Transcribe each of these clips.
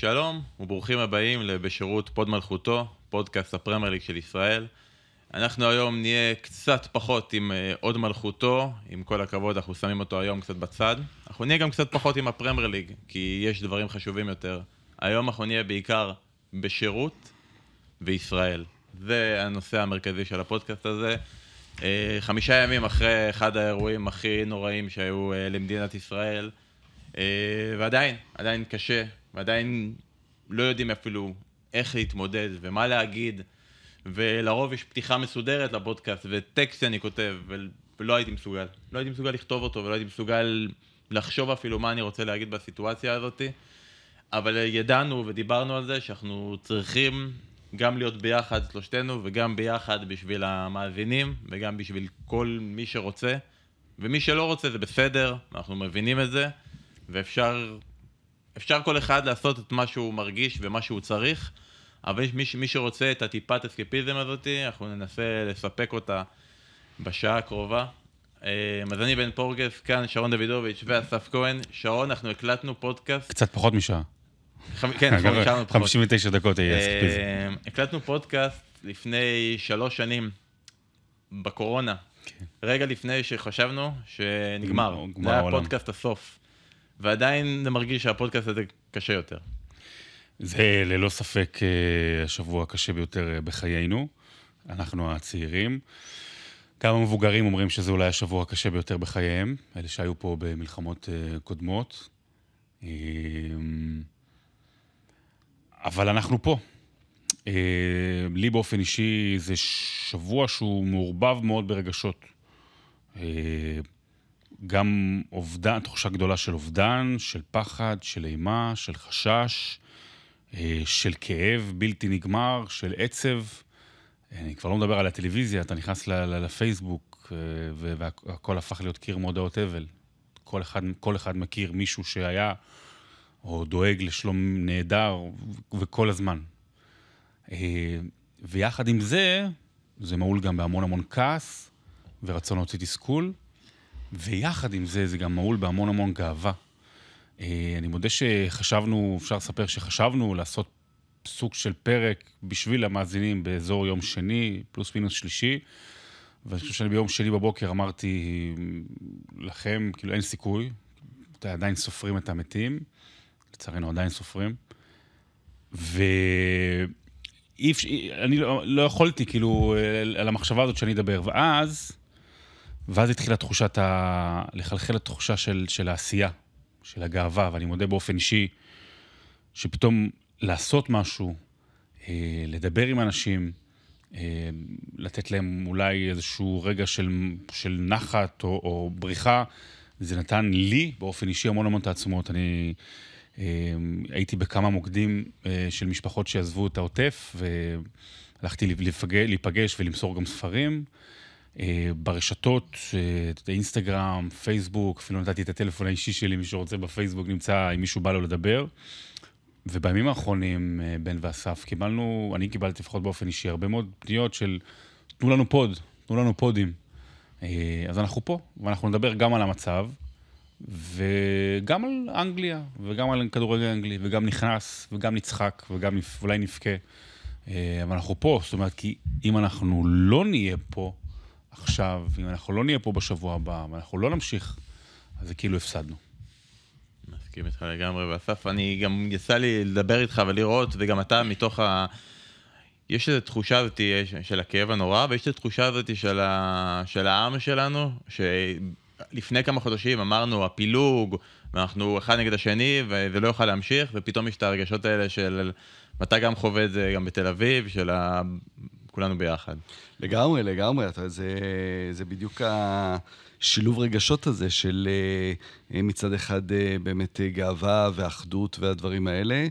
שלום וברוכים הבאים לבשירות פוד מלכותו, פודקאסט הפרמייר ליג של ישראל. אנחנו היום נהיה קצת פחות עם אה, הוד מלכותו, עם כל הכבוד, אנחנו שמים אותו היום קצת בצד. אנחנו נהיה גם קצת פחות עם הפרמייר ליג, כי יש דברים חשובים יותר. היום אנחנו נהיה בעיקר בשירות וישראל. זה הנושא המרכזי של הפודקאסט הזה. אה, חמישה ימים אחרי אחד האירועים הכי נוראים שהיו אה, למדינת ישראל, ועדיין, עדיין קשה, ועדיין לא יודעים אפילו איך להתמודד ומה להגיד. ולרוב יש פתיחה מסודרת לפודקאסט, וטקסט אני כותב, ולא הייתי מסוגל. לא הייתי מסוגל לכתוב אותו, ולא הייתי מסוגל לחשוב אפילו מה אני רוצה להגיד בסיטואציה הזאת. אבל ידענו ודיברנו על זה שאנחנו צריכים גם להיות ביחד שלושתנו, וגם ביחד בשביל המאזינים, וגם בשביל כל מי שרוצה. ומי שלא רוצה זה בסדר, אנחנו מבינים את זה, ואפשר אפשר כל אחד לעשות את מה שהוא מרגיש ומה שהוא צריך. אבל יש מי, מי שרוצה את הטיפת אסקפיזם הזאת, אנחנו ננסה לספק אותה בשעה הקרובה. אה, אז אני בן פורגס, כאן שרון דוידוביץ' ואסף כהן. שרון, אנחנו הקלטנו פודקאסט. קצת פחות משעה. כן, נכון, נשארנו פחות. 59 דקות יהיה אסקפיזם. אה, הקלטנו פודקאסט לפני שלוש שנים, בקורונה. כן. רגע לפני שחשבנו שנגמר. זה היה פודקאסט הסוף. ועדיין זה מרגיש שהפודקאסט הזה קשה יותר. זה ללא ספק אה, השבוע הקשה ביותר אה, בחיינו, אנחנו הצעירים. גם המבוגרים אומרים שזה אולי השבוע הקשה ביותר בחייהם, אלה שהיו פה במלחמות אה, קודמות. אבל אנחנו פה. לי באופן אישי זה שבוע שהוא מעורבב מאוד ברגשות. גם אובדן, תחושה גדולה של אובדן, של פחד, של אימה, של חשש. אה, של כאב בלתי נגמר, של עצב. אני כבר לא מדבר על הטלוויזיה, אתה נכנס לפייסבוק, אה, והכל הפך להיות קיר מודעות אבל. כל אחד, כל אחד מכיר מישהו שהיה, או דואג לשלום נהדר, וכל הזמן. אה, ויחד עם זה, זה מהול גם בהמון המון כעס, ורצון להוציא תסכול, ויחד עם זה, זה גם מהול בהמון המון גאווה. אה, אני מודה שחשבנו, אפשר לספר שחשבנו לעשות סוג של פרק בשביל המאזינים באזור יום שני, פלוס מינוס שלישי. ואני חושב שאני ביום שני בבוקר אמרתי לכם, כאילו אין סיכוי, אתם עדיין סופרים את המתים, לצערנו עדיין סופרים. ואני לא, לא יכולתי, כאילו, על המחשבה הזאת שאני אדבר. ואז, ואז התחילה תחושת ה... לחלחל התחושה של, של העשייה, של הגאווה, ואני מודה באופן אישי שפתאום לעשות משהו, אה, לדבר עם אנשים, אה, לתת להם אולי איזשהו רגע של, של נחת או, או בריחה, זה נתן לי באופן אישי המון המון תעצומות. אני אה, הייתי בכמה מוקדים של משפחות שעזבו את העוטף, והלכתי להיפגש ולמסור גם ספרים. אה, ברשתות, אה, אינסטגרם, פייסבוק, אפילו נתתי את הטלפון האישי שלי, מי שרוצה בפייסבוק נמצא, אם מישהו בא לו לדבר. ובימים האחרונים, אה, בן ואסף, קיבלנו, אני קיבלתי לפחות באופן אישי, הרבה מאוד פניות של תנו לנו פוד, תנו לנו פודים. אז אנחנו פה, ואנחנו נדבר גם על המצב, וגם על אנגליה, וגם על כדורגל אנגלי, וגם נכנס, וגם נצחק, וגם אולי נבכה. אבל אנחנו פה, זאת אומרת, כי אם אנחנו לא נהיה פה, עכשיו, אם אנחנו לא נהיה פה בשבוע הבא, ואנחנו לא נמשיך, אז זה כאילו הפסדנו. מסכים איתך לגמרי, ואסף, אני גם יצא לי לדבר איתך ולראות, וגם אתה מתוך ה... יש איזו תחושה הזאת של הכאב הנורא, ויש את התחושה הזאת של, ה... של העם שלנו, שלפני כמה חודשים אמרנו, הפילוג, ואנחנו אחד נגד השני, וזה לא יוכל להמשיך, ופתאום יש את הרגשות האלה של... ואתה גם חווה את זה גם בתל אביב, של ה... כולנו ביחד. לגמרי, לגמרי. זה, זה בדיוק השילוב רגשות הזה של אה, מצד אחד אה, באמת גאווה ואחדות והדברים האלה,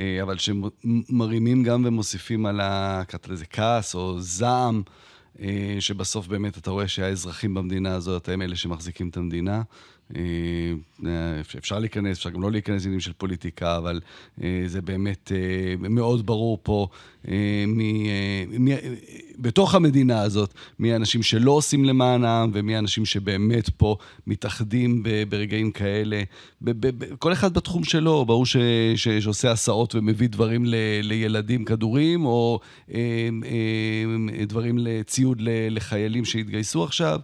אה, אבל שמרימים גם ומוסיפים על ה... קראת לזה כעס או זעם. שבסוף באמת אתה רואה שהאזרחים במדינה הזאת הם אלה שמחזיקים את המדינה, אפשר להיכנס, אפשר גם לא להיכנס לעניינים של פוליטיקה, אבל זה באמת מאוד ברור פה מי, מי, בתוך המדינה הזאת, מי האנשים שלא עושים למענם ומי האנשים שבאמת פה מתאחדים ברגעים כאלה. כל אחד בתחום שלו, ברור ש, ש, שעושה הסעות ומביא דברים ל, לילדים, כדורים, או דברים לציוד לחיילים שהתגייסו עכשיו.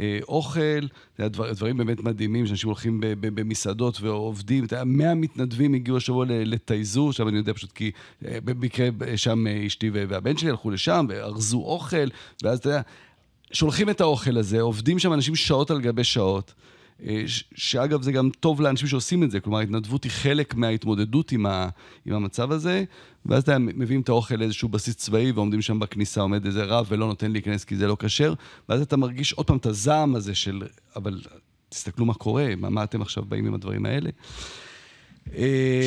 אה, אוכל, זה דבר, דברים באמת מדהימים, שאנשים הולכים במסעדות ועובדים. אתה יודע, 100 מתנדבים הגיעו השבוע לטייזור, עכשיו אני יודע פשוט כי אה, במקרה שם אשתי והבן שלי הלכו לשם וארזו אוכל, ואז אתה יודע, שולחים את האוכל הזה, עובדים שם אנשים שעות על גבי שעות. אה, שאגב, זה גם טוב לאנשים שעושים את זה, כלומר, ההתנדבות היא חלק מההתמודדות עם, ה, עם המצב הזה, ואז אתם מביאים את האוכל לאיזשהו בסיס צבאי, ועומדים שם בכניסה, עומד איזה רב ולא נותן להיכנס כי זה לא כשר, ואז אתה מרגיש עוד פעם את הזעם הזה של, אבל תסתכלו מה קורה, מה, מה אתם עכשיו באים עם הדברים האלה.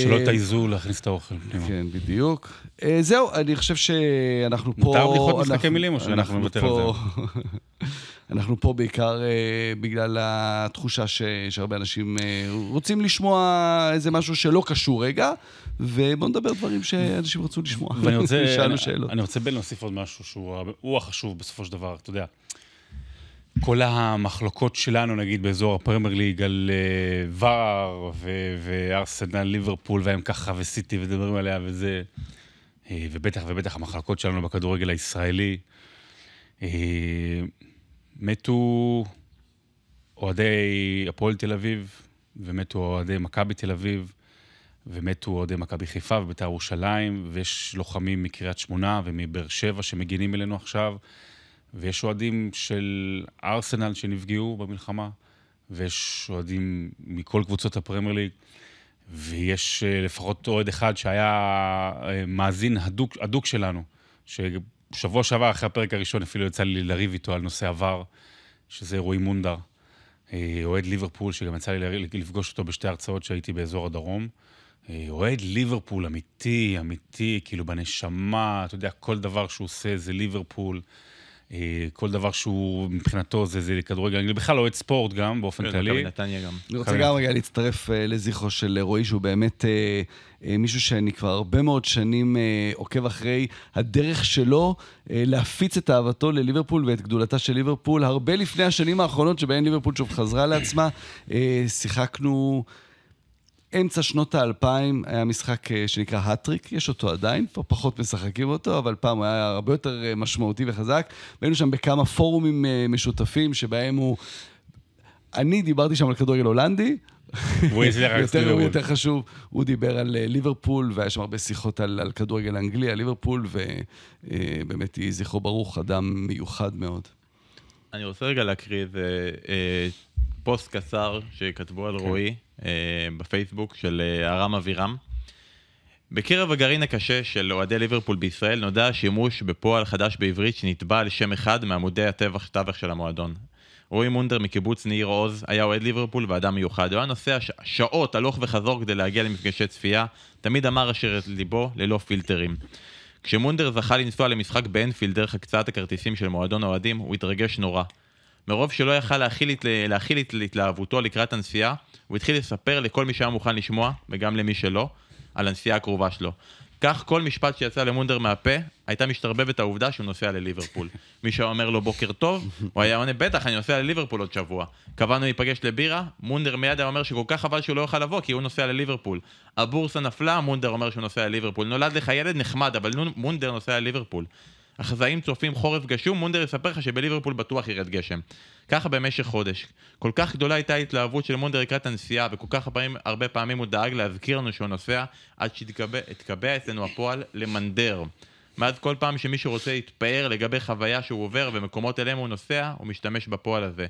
שלא אה, תעיזו להכניס את האוכל. כן, בדיוק. אה, זהו, אני חושב שאנחנו פה... מותר בדיחות משחקי מילים או שאנחנו נוותר על זה? אנחנו פה בעיקר uh, בגלל התחושה ש, שהרבה אנשים uh, רוצים לשמוע איזה משהו שלא קשור רגע, ובואו נדבר דברים שאנשים רצו לשמוע. ואני רוצה, אני, שאלות. אני רוצה בין להוסיף עוד משהו שהוא החשוב בסופו של דבר, אתה יודע. כל המחלוקות שלנו, נגיד, באזור הפרמייר ליג, על uh, ור וארסנל, ליברפול, והם ככה, וסיטי, ודברים עליה, וזה... Uh, ובטח ובטח המחלקות שלנו בכדורגל הישראלי. מתו אוהדי הפועל תל אביב, ומתו אוהדי מכבי תל אביב, ומתו אוהדי מכבי חיפה ובית"ר ירושלים, ויש לוחמים מקריית שמונה ומבאר שבע שמגינים אלינו עכשיו, ויש אוהדים של ארסנל שנפגעו במלחמה, ויש אוהדים מכל קבוצות הפרמייר ליג, ויש אה, לפחות אוהד אחד שהיה אה, מאזין הדוק, הדוק שלנו, שבוע שעבר, אחרי הפרק הראשון, אפילו יצא לי לריב איתו על נושא עבר, שזה רועי מונדר, אה, אוהד ליברפול, שגם יצא לי לפגוש אותו בשתי הרצאות שהייתי באזור הדרום. אוהד ליברפול אמיתי, אמיתי, כאילו בנשמה, אתה יודע, כל דבר שהוא עושה זה ליברפול. אה, כל דבר שהוא מבחינתו זה, זה כדורגל אנגלי, בכלל אוהד ספורט גם, באופן כן, כללי. אני רוצה גם רגע להצטרף אה, לזכרו של רועי, שהוא באמת אה, מישהו שאני כבר הרבה מאוד שנים עוקב אחרי הדרך שלו להפיץ את אהבתו לליברפול ואת גדולתה של ליברפול, הרבה לפני השנים האחרונות שבהן ליברפול שוב חזרה לעצמה. שיחקנו... אמצע שנות האלפיים היה משחק אה, שנקרא האטריק, יש אותו עדיין, פה פחות משחקים אותו, אבל פעם הוא היה הרבה יותר אה, משמעותי וחזק. והיינו שם בכמה פורומים אה, משותפים שבהם הוא... אני דיברתי שם על כדורגל הולנדי. יותר, יותר חשוב, הוא דיבר על ליברפול, והיה שם הרבה שיחות על, על כדורגל אנגלי, על ליברפול, ובאמת יהי זכרו ברוך, אדם מיוחד מאוד. אני רוצה רגע להקריא איזה פוסט קצר שכתבו על כן. רועי. אה, בפייסבוק של אה, ארם אבירם. בקרב הגרעין הקשה של אוהדי ליברפול בישראל נודע השימוש בפועל חדש בעברית שנתבע על שם אחד מעמודי הטבח טבח של המועדון. רועי מונדר מקיבוץ ניר עוז היה אוהד ליברפול ואדם מיוחד. הוא היה נוסע ש... שעות הלוך וחזור כדי להגיע למפגשי צפייה, תמיד אמר אשר את ליבו ללא פילטרים. כשמונדר זכה לנסוע למשחק באנפילד דרך הקצאת הכרטיסים של מועדון האוהדים, הוא התרגש נורא. מרוב שלא יכל להכיל, את, להכיל את התלהבותו לקראת הנסיעה, הוא התחיל לספר לכל מי שהיה מוכן לשמוע, וגם למי שלא, על הנסיעה הקרובה שלו. כך כל משפט שיצא למונדר מהפה, הייתה משתרבבת העובדה שהוא נוסע לליברפול. מי שהיה אומר לו בוקר טוב, הוא היה עונה, בטח, אני נוסע לליברפול עוד שבוע. קבענו להיפגש לבירה, מונדר מיד היה אומר שכל כך חבל שהוא לא יוכל לבוא, כי הוא נוסע לליברפול. הבורסה נפלה, מונדר אומר שהוא נוסע לליברפול. נולד לך ילד נחמד, אבל מונדר נוסע לליברפול. החזאים צופים חורף גשום, מונדר יספר לך שבליברפול בטוח ירד גשם. ככה במשך חודש. כל כך גדולה הייתה ההתלהבות של מונדר לקראת הנסיעה, וכל כך פעמים, הרבה פעמים הוא דאג להזכיר לנו שהוא נוסע, עד שהתקבע אצלנו הפועל למנדר. מאז כל פעם שמישהו רוצה להתפאר לגבי חוויה שהוא עובר ומקומות אליהם הוא נוסע, הוא משתמש בפועל הזה.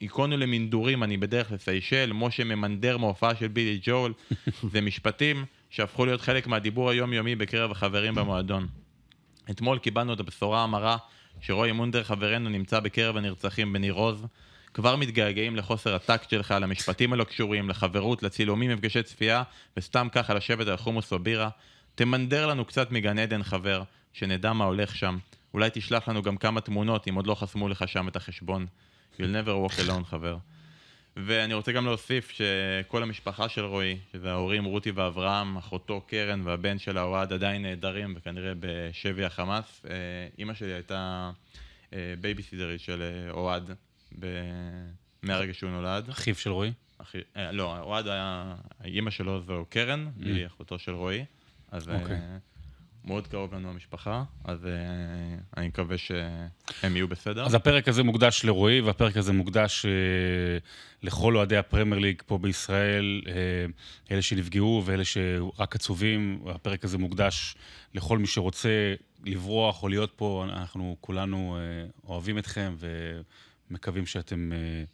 היכונו למנדורים, אני בדרך לסיישל, משה ממנדר מהופעה של בילי ג'ול, זה משפטים שהפכו להיות חלק מהדיבור היומיומי בקרב החברים במועדון. אתמול קיבלנו את הבשורה המרה שרועי מונדר חברנו נמצא בקרב הנרצחים בניר עוז. כבר מתגעגעים לחוסר הטקט שלך, למשפטים הלא קשורים, לחברות, לצילומים, מפגשי צפייה, וסתם ככה לשבת על חומוס או בירה. תמנדר לנו קצת מגן עדן, חבר, שנדע מה הולך שם. אולי תשלח לנו גם כמה תמונות, אם עוד לא חסמו לך שם את החשבון. You'll never walk alone, חבר. ואני רוצה גם להוסיף שכל המשפחה של רועי, שזה ההורים רותי ואברהם, אחותו קרן והבן שלה אוהד עדיין נעדרים וכנראה בשבי החמאס. אה, אימא שלי הייתה אה, בייביסיטרית של אה, אוהד ב... מהרגע שהוא נולד. אחיו של רועי? אחי, לא, אוהד היה, אימא שלו זו קרן, Mm. היא אחותו של רועי. אז אוקיי. מאוד קרוב לנו המשפחה, אז אה, אני מקווה שהם יהיו בסדר. אז הפרק הזה מוקדש לרועי, והפרק הזה מוקדש אה, לכל אוהדי הפרמייר ליג פה בישראל, אה, אלה שנפגעו ואלה שרק עצובים. הפרק הזה מוקדש לכל מי שרוצה לברוח או להיות פה. אנחנו כולנו אה, אוהבים אתכם ומקווים שאתם אה,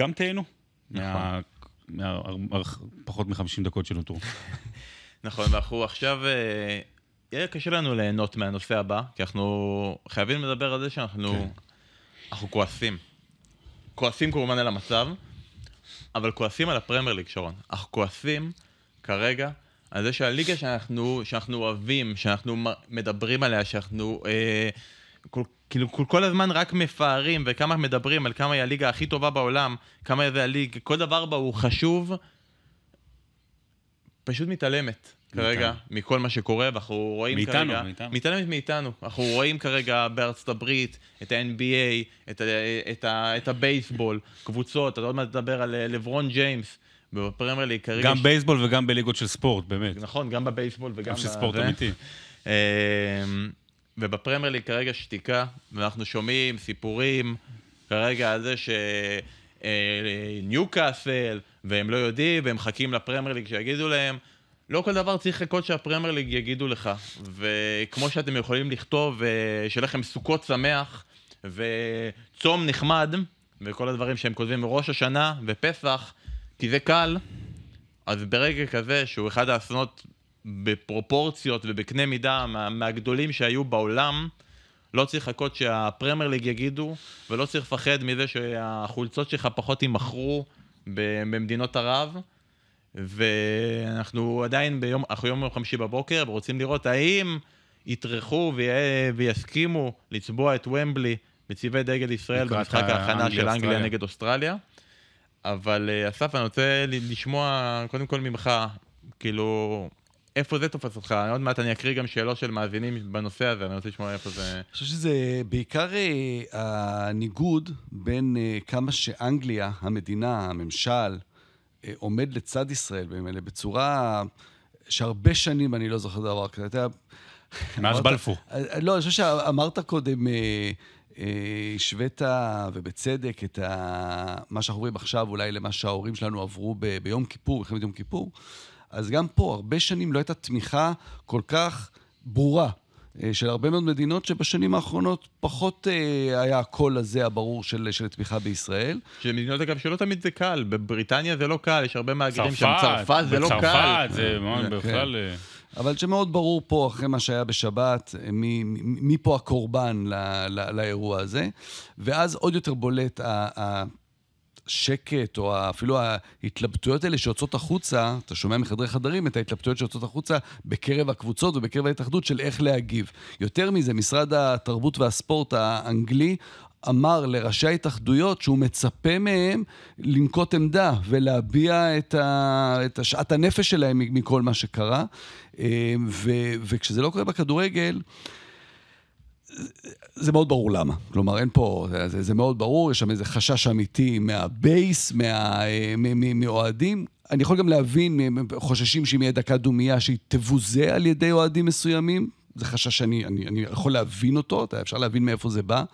גם תהנו. מה, מה, מה, פחות מ-50 דקות שנותרו. נכון, ואנחנו עכשיו... אה, יהיה קשה לנו ליהנות מהנושא הבא, כי אנחנו חייבים לדבר על זה שאנחנו כן. אנחנו כועסים. כועסים כמובן על המצב, אבל כועסים על הפרמייר ליג, שרון. אנחנו כועסים כרגע על זה שהליגה שאנחנו, שאנחנו אוהבים, שאנחנו מדברים עליה, שאנחנו אה, כל, כאילו כל, כל הזמן רק מפארים וכמה מדברים על כמה היא הליגה הכי טובה בעולם, כמה זה הליגה, כל דבר בה הוא חשוב, פשוט מתעלמת. כרגע, מכל מה שקורה, ואנחנו רואים מאיתנו, כרגע... מאיתנו. מתעלמת מאיתנו. אנחנו רואים כרגע בארצות הברית את ה-NBA, את, ה- את, ה- את הבייסבול, קבוצות, אתה עוד מעט תדבר על אה, לברון ג'יימס, בפרמייר ליג כרגע... גם בייסבול וגם בליגות של ספורט, באמת. נכון, גם בבייסבול וגם גם של ספורט. אמיתי. אמ, ובפרמייר ליג כרגע שתיקה, ואנחנו שומעים סיפורים כרגע על זה שניוקאסל, והם לא יודעים, והם מחכים לפרמייר ליג שיגידו להם. לא כל דבר צריך לחכות שהפרמייר ליג יגידו לך. וכמו שאתם יכולים לכתוב, אה, שיהיה לכם סוכות שמח, וצום נחמד, וכל הדברים שהם כותבים מראש השנה, ופסח, כי זה קל, אז ברגע כזה, שהוא אחד האסונות בפרופורציות ובקנה מידה מה, מהגדולים שהיו בעולם, לא צריך לחכות שהפרמייר ליג יגידו, ולא צריך לפחד מזה שהחולצות שלך פחות יימכרו במדינות ערב. ואנחנו עדיין ביום, אנחנו יום חמישי בבוקר, ורוצים לראות האם יטרחו ויסכימו לצבוע את ומבלי בצבעי דגל ישראל במשחק ההכנה של אנגליה. נגד אוסטרליה. אבל אה, אסף, אני רוצה לשמוע קודם כל ממך, כאילו, איפה זה תופס אותך? עוד מעט אני אקריא גם שאלות של מאזינים בנושא הזה, אני רוצה לשמוע איפה זה... אני חושב שזה בעיקר אה, הניגוד בין אה, כמה שאנגליה, המדינה, הממשל, עומד לצד ישראל בימים אלה בצורה שהרבה שנים אני לא זוכר דבר כזה. אתה מאז בלפור. אה, לא, אני חושב שאמרת קודם, אה, אה, השווית, ובצדק, את ה... מה שאנחנו רואים עכשיו, אולי למה שההורים שלנו עברו ב... ביום כיפור, מלחמת יום כיפור. אז גם פה, הרבה שנים לא הייתה תמיכה כל כך ברורה של הרבה מאוד מדינות שבשנים האחרונות פחות אה, היה הקול הזה הברור של, של תמיכה בישראל. שמדינות אגב שלא תמיד זה קל, בבריטניה זה לא קל, יש הרבה מהגרים שם, צרפת, זה לא קל. בצרפת זה ממש כן. בכלל... אה, אבל שמאוד ברור פה, אחרי מה שהיה בשבת, מי, מי, מי פה הקורבן ל, ל, לאירוע הזה. ואז עוד יותר בולט ה- השקט, או אפילו ההתלבטויות האלה שיוצאות החוצה, אתה שומע מחדרי חדרים את ההתלבטויות שיוצאות החוצה בקרב הקבוצות ובקרב ההתאחדות של איך להגיב. יותר מזה, משרד התרבות והספורט האנגלי אמר לראשי ההתאחדויות שהוא מצפה מהם לנקוט עמדה ולהביע את, ה, את השעת הנפש שלהם מכל מה שקרה. אה, ו, וכשזה לא קורה בכדורגל, זה מאוד ברור למה. כלומר, אין פה, זה, זה מאוד ברור, יש שם איזה חשש אמיתי מהבייס, מה, אה, מאוהדים. אני יכול גם להבין, הם חוששים שאם יהיה דקה דומייה, שהיא תבוזה על ידי אוהדים מסוימים. זה חשש שאני אני, אני יכול להבין אותו, אפשר להבין מאיפה זה בא.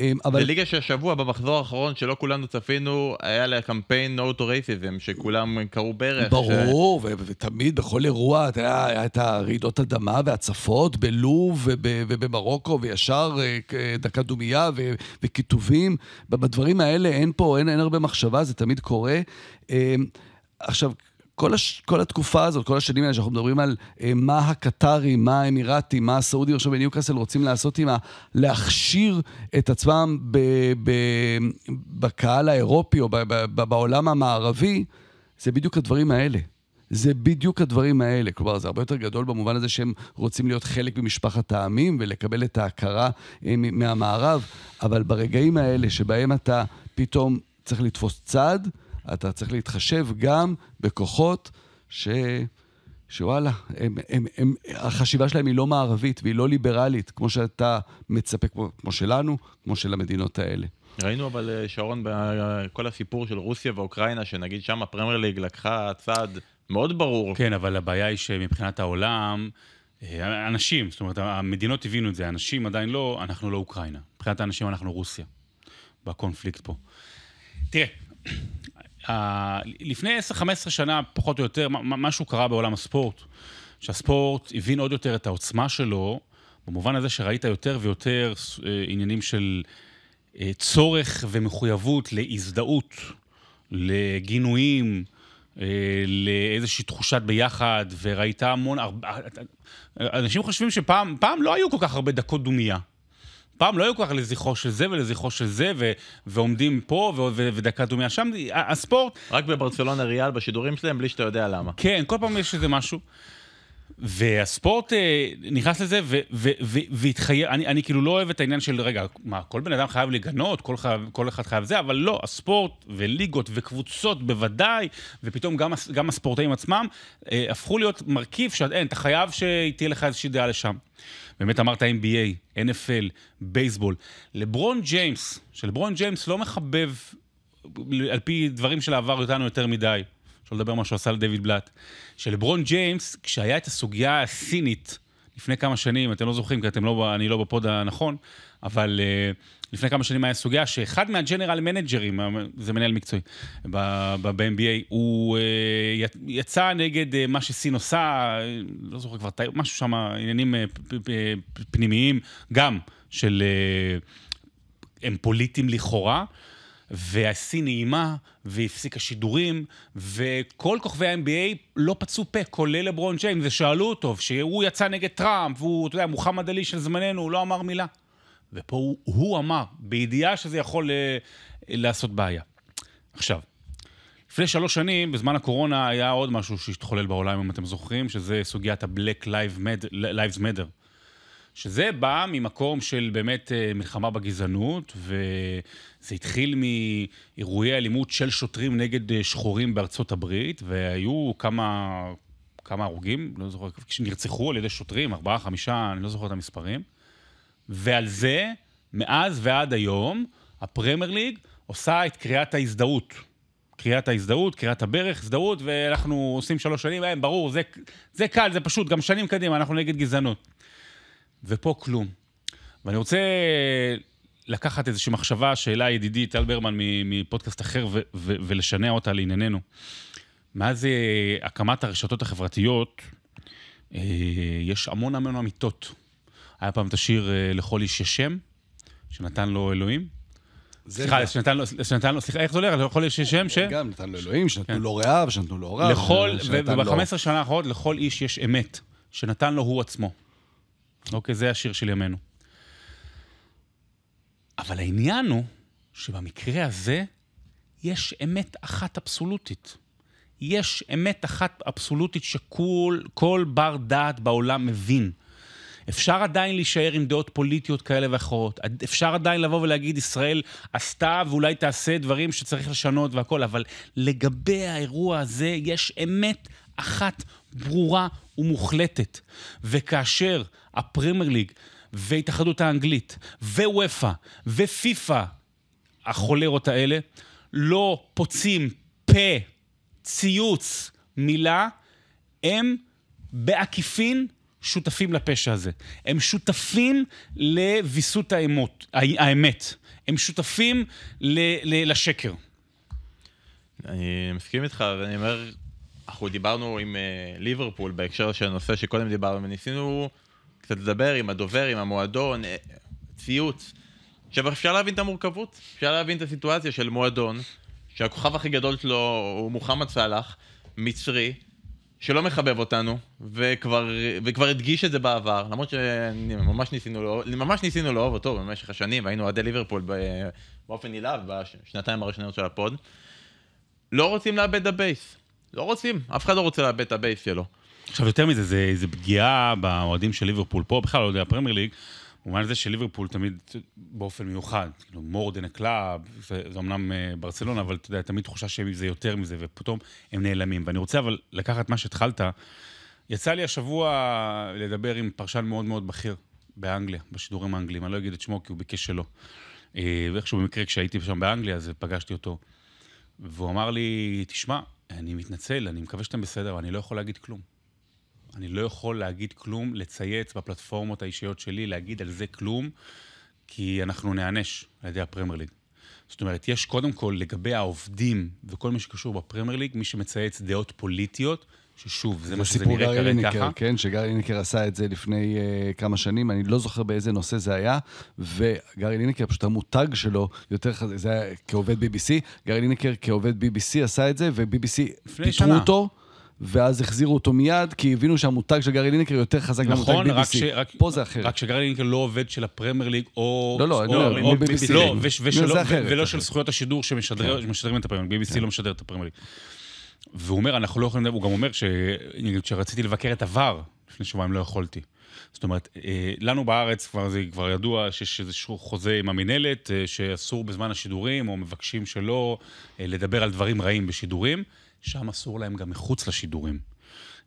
אה, אבל... זה ליגה שהשבוע, במחזור האחרון, שלא כולנו צפינו, היה לה קמפיין No to Racism, שכולם קראו ברך. ברור, ו- ותמיד בכל אירוע, אתה יודע, היה את הרעידות אדמה והצפות בלוב וב- ובמרוקו, וישר אה, דקה דומייה ו- וכיתובים. בדברים האלה אין פה, אין, אין הרבה מחשבה, זה תמיד קורה. אה, עכשיו, כל, הש, כל התקופה הזאת, כל השנים האלה שאנחנו מדברים על אה, מה הקטרים, מה האמירתים, מה הסעודים עכשיו בניוקאסל רוצים לעשות עם ה... להכשיר את עצמם ב, ב, בקהל האירופי או ב, ב, בעולם המערבי, זה בדיוק הדברים האלה. זה בדיוק הדברים האלה. כלומר, זה הרבה יותר גדול במובן הזה שהם רוצים להיות חלק ממשפחת העמים ולקבל את ההכרה אה, מהמערב, אבל ברגעים האלה שבהם אתה פתאום צריך לתפוס צד, אתה צריך להתחשב גם בכוחות ש... שוואלה, הם, הם, הם, החשיבה שלהם היא לא מערבית והיא לא ליברלית, כמו שאתה מצפה, כמו, כמו שלנו, כמו של המדינות האלה. ראינו אבל, אה, שרון, בכל הסיפור של רוסיה ואוקראינה, שנגיד שם הפרמייר ליג לקחה צעד מאוד ברור. כן, אבל הבעיה היא שמבחינת העולם, אה, אנשים, זאת אומרת, המדינות הבינו את זה, אנשים עדיין לא, אנחנו לא אוקראינה. מבחינת האנשים אנחנו רוסיה, בקונפליקט פה. תראה, לפני 10-15 שנה, פחות או יותר, משהו קרה בעולם הספורט, שהספורט הבין עוד יותר את העוצמה שלו, במובן הזה שראית יותר ויותר אה, עניינים של אה, צורך ומחויבות להזדהות, לגינויים, אה, לאיזושהי תחושת ביחד, וראית המון... אנשים חושבים שפעם לא היו כל כך הרבה דקות דומייה. פעם לא היו כל כך לזכרו של זה ולזכרו של זה, ו- ועומדים פה ו- ו- ודקה דומיה שם. הספורט... רק בברצלונה ריאל בשידורים שלהם, בלי שאתה יודע למה. כן, כל פעם יש איזה משהו. והספורט אה, נכנס לזה והתחייב, אני, אני כאילו לא אוהב את העניין של, רגע, מה, כל בן אדם חייב לגנות, כל, חייב, כל אחד חייב זה, אבל לא, הספורט וליגות וקבוצות בוודאי, ופתאום גם, גם הספורטאים עצמם, אה, הפכו להיות מרכיב שאין, אתה חייב שתהיה לך איזושהי דעה לשם. באמת אמרת NBA, NFL, בייסבול. לברון ג'יימס, שלברון ג'יימס לא מחבב, על פי דברים של העבר אותנו יותר מדי, שלא לדבר מה שהוא עשה לדייוויד בלאט, שלברון ג'יימס, כשהיה את הסוגיה הסינית לפני כמה שנים, אתם לא זוכרים כי אתם לא, אני לא בפוד הנכון, אבל אה, לפני כמה שנים היה סוגיה שאחד מה general מנג'רים, זה מנהל מקצועי ב-NBA, הוא אה, יצא נגד אה, מה שסין עושה, לא זוכר כבר, משהו שם, עניינים אה, פנימיים, גם של... אה, הם פוליטיים לכאורה. והסין נעימה, והפסיקה שידורים, וכל כוכבי ה-NBA לא פצו פה, כולל לברון ג'יימס, ושאלו אותו, שהוא יצא נגד טראמפ, והוא, אתה יודע, מוחמד עלי של זמננו, הוא לא אמר מילה. ופה הוא, הוא אמר, בידיעה שזה יכול uh, לעשות בעיה. עכשיו, לפני שלוש שנים, בזמן הקורונה, היה עוד משהו שהתחולל בעולם, אם אתם זוכרים, שזה סוגיית ה-Black Lives Matter. שזה בא ממקום של באמת אה, מלחמה בגזענות, וזה התחיל מאירועי אלימות של שוטרים נגד אה, שחורים בארצות הברית, והיו כמה, כמה הרוגים, לא זוכר, שנרצחו על ידי שוטרים, ארבעה, חמישה, אני לא זוכר את המספרים. ועל זה, מאז ועד היום, הפרמייר ליג עושה את קריאת ההזדהות. קריאת ההזדהות, קריאת הברך, הזדהות, ואנחנו עושים שלוש שנים, אה, ברור, זה, זה קל, זה פשוט, גם שנים קדימה, אנחנו נגד גזענות. ופה כלום. ואני רוצה לקחת איזושהי מחשבה שהעלה ידידי טל ברמן מפודקאסט אחר ו- ו- ולשנע אותה לענייננו. מאז אה, הקמת הרשתות החברתיות, אה, יש המון המון אמיתות. היה פעם את השיר אה, לכל איש יש שם, שנתן לו אלוהים. סליחה, שנתן לו, שנתן לו, סליחה, איך זה הולך? לכל איש יש שם ש... גם נתן לו אלוהים, שנתנו כן. לו רעב, שנתנו לו רב. לכל, וב-15 שנה האחרונות, לכל איש יש אמת, שנתן לו הוא עצמו. אוקיי, זה השיר של ימינו. אבל העניין הוא שבמקרה הזה יש אמת אחת אבסולוטית. יש אמת אחת אבסולוטית שכל בר דעת בעולם מבין. אפשר עדיין להישאר עם דעות פוליטיות כאלה ואחרות. אפשר עדיין לבוא ולהגיד, ישראל עשתה ואולי תעשה דברים שצריך לשנות והכול, אבל לגבי האירוע הזה יש אמת אחת ברורה ומוחלטת. וכאשר הפרמייר ליג והתאחדות האנגלית וופא ופיפא, החולרות האלה, לא פוצים פה, ציוץ, מילה, הם בעקיפין שותפים לפשע הזה. הם שותפים לוויסות האמות, האמת. הם שותפים ל, ל, לשקר. אני מסכים איתך, ואני אומר, אנחנו דיברנו עם uh, ליברפול בהקשר של הנושא שקודם דיברנו, וניסינו קצת לדבר עם הדובר, עם המועדון, אה, ציוץ. עכשיו, אפשר להבין את המורכבות, אפשר להבין את הסיטואציה של מועדון, שהכוכב הכי גדול שלו הוא מוחמד סאלח, מצרי, שלא מחבב אותנו, וכבר, וכבר הדגיש את זה בעבר, למרות שממש ניסינו, לא, ממש ניסינו לאהוב אותו במשך השנים, היינו אוהדי ליברפול באופן נלהב בשנתיים הראשונות של הפוד. לא רוצים לאבד את ה base. לא רוצים, אף אחד לא רוצה לאבד את ה base שלו. עכשיו, יותר מזה, זה, זה פגיעה באוהדים של ליברפול פה, בכלל לא יודע, הפרמייר ליג, במובן הזה שליברפול תמיד באופן מיוחד, כאילו a club, זה, זה אמנם אה, ברצלונה, אבל אתה יודע, תמיד תחושה שזה יותר מזה, ופתאום הם נעלמים. ואני רוצה אבל לקחת מה שהתחלת, יצא לי השבוע לדבר עם פרשן מאוד מאוד בכיר באנגליה, בשידורים האנגליים, אני לא אגיד את שמו כי הוא ביקש שלא. אה, ואיכשהו במקרה כשהייתי שם באנגליה, אז פגשתי אותו. והוא אמר לי, תשמע, אני מתנצל, אני מקווה שאתם בסדר, אני לא יכול להגיד כלום. אני לא יכול להגיד כלום, לצייץ בפלטפורמות האישיות שלי, להגיד על זה כלום, כי אנחנו נענש על ידי הפרמייר ליג. זאת אומרת, יש קודם כל לגבי העובדים וכל מה שקשור בפרמייר ליג, מי שמצייץ דעות פוליטיות, ששוב, זה מה שזה נראה כרגע ליניקר, ככה. כן, שגארי ליניקר עשה את זה לפני uh, כמה שנים, אני לא זוכר באיזה נושא זה היה, וגארי ליניקר, פשוט המותג שלו יותר חזק, זה היה כעובד BBC, גארי ליניקר כעובד BBC עשה את זה, ו-BBC פיטרו שנה. אותו. ואז החזירו אותו מיד, כי הבינו שהמותג של גארי לינקר יותר חזק נכון, מהמותג רק BBC. ש... רק, פה זה אחרת. רק שגארי לינקר לא עובד של הפרמייר ליג, או... לא, לא, או, אומר, או, מול BBC. לא, כן. וש, לא, ושלא, ולא. של זכויות השידור שמשדרים משדרים את הפרמייר ליג. BBC לא משדר את הפרמייר ליג. והוא אומר, אנחנו לא יכולים הוא גם אומר ש- שרציתי לבקר את עבר, לפני שבועיים לא יכולתי. זאת אומרת, אה, לנו בארץ כבר זה כבר ידוע שיש איזשהו חוזה עם המינהלת, אה, שאסור בזמן השידורים, או מבקשים שלא אה, לדבר על דברים רעים בשידורים, שם אסור להם גם מחוץ לשידורים.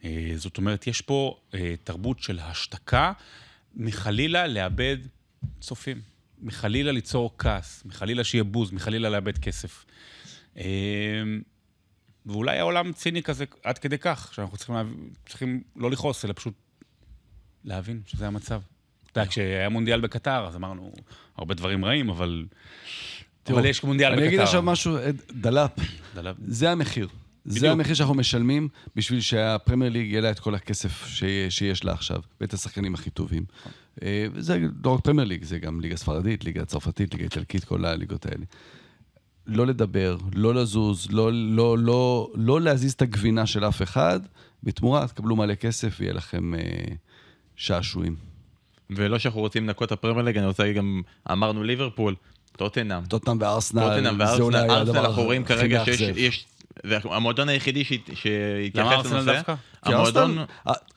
אה, זאת אומרת, יש פה אה, תרבות של השתקה, מחלילה לאבד צופים, מחלילה ליצור כעס, מחלילה שיהיה בוז, מחלילה לאבד כסף. אה, ואולי העולם ציני כזה עד כדי כך, שאנחנו צריכים, להב... צריכים לא לכעוס, אלא פשוט להבין שזה המצב. אתה יודע, כשהיה מונדיאל בקטר, אז אמרנו הרבה דברים רעים, אבל... אבל יש מונדיאל בקטר. אני אגיד עכשיו משהו, דה לאב, דה לאב. זה המחיר. בדיוק. זה המחיר שאנחנו משלמים בשביל שהפרמייר ליג יהיה לה את כל הכסף ש... שיש לה עכשיו, ואת השחקנים הכי טובים. אה, וזה לא רק פרמייר ליג, זה גם ליגה ספרדית, ליגה צרפתית, ליגה איטלקית, כל הליגות האלה. לא לדבר, לא לזוז, לא, לא, לא, לא להזיז את הגבינה של אף אחד, בתמורה תקבלו מלא כסף ויהיה לכם אה, שעשועים. ולא שאנחנו רוצים לנקות את הפרמייר ליג, אני רוצה להגיד גם, אמרנו ליברפול, טוטנאם. טוטנאם וארסנל, טוטנאם זה וארסנל, ארסנל אנחנו רואים כרגע שיש, זה המועדון היחידי שהתייחס לנושא. המועדון,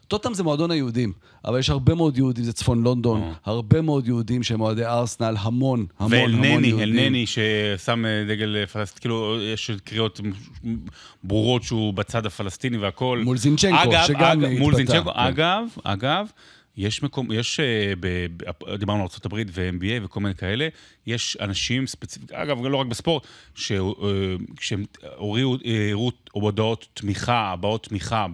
טוטנאם זה מועדון היהודים, אבל יש הרבה מאוד יהודים, זה צפון לונדון, אה. הרבה מאוד יהודים שהם אוהדי ארסנל, המון, המון, המון ואלנני, יהודים. אלנני ששם אה, דגל פלסטיני, כאילו יש קריאות ברורות שהוא בצד הפלסטיני והכל. מול זינצ'נקו, שגם אגב, מול זינצ'נקו. אגב, אגב, יש מקום, יש, אה, ב, ב, דיברנו על ארה"ב ו-MBA וכל מיני כאלה, יש אנשים ספציפיים, אגב, לא רק בספורט, שכשהם הורידו אה, הראו הודעות תמיכה, הבעות תמיכה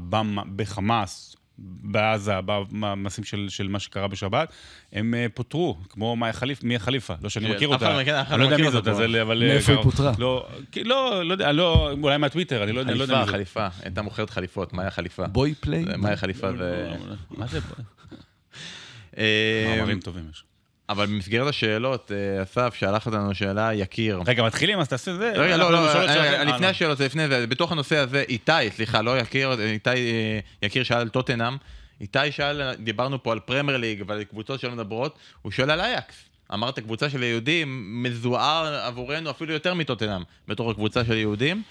בחמאס, בעזה, במעשים של, של מה שקרה בשבת, הם אה, פוטרו, כמו מאיה חליף, מיה חליפה, לא שאני כן, מכיר אותה, לא אני לא לא יודע מי זאת. אבל... מאיפה היא פוטרה? לא, לא, לא יודע, לא, אולי מהטוויטר, אני לא יודע, לא מי חליפה, זאת. חליפה, הייתה מוכרת חליפות, מה היה חליפה? בוי פליי? זה מאיה חליפה ו... מה זה? אה, מאמרים טובים יש. אבל במסגרת השאלות, אה, אסף שלח אותנו שאלה, יקיר. רגע, מתחילים, אז תעשה זה. רגע, לא, לא, שאלת- אה, לפני לא. השאלות, זה לפני זה, בתוך הנושא הזה, איתי, סליחה, לא יקיר, איתי אה, יקיר שאל על טוטנאם. איתי שאל, דיברנו פה על פרמייר ליג ועל קבוצות שלא מדברות, הוא שואל על אייקס. אמרת קבוצה של יהודים, מזוהה עבורנו אפילו יותר מטוטנאם, בתור הקבוצה של יהודים.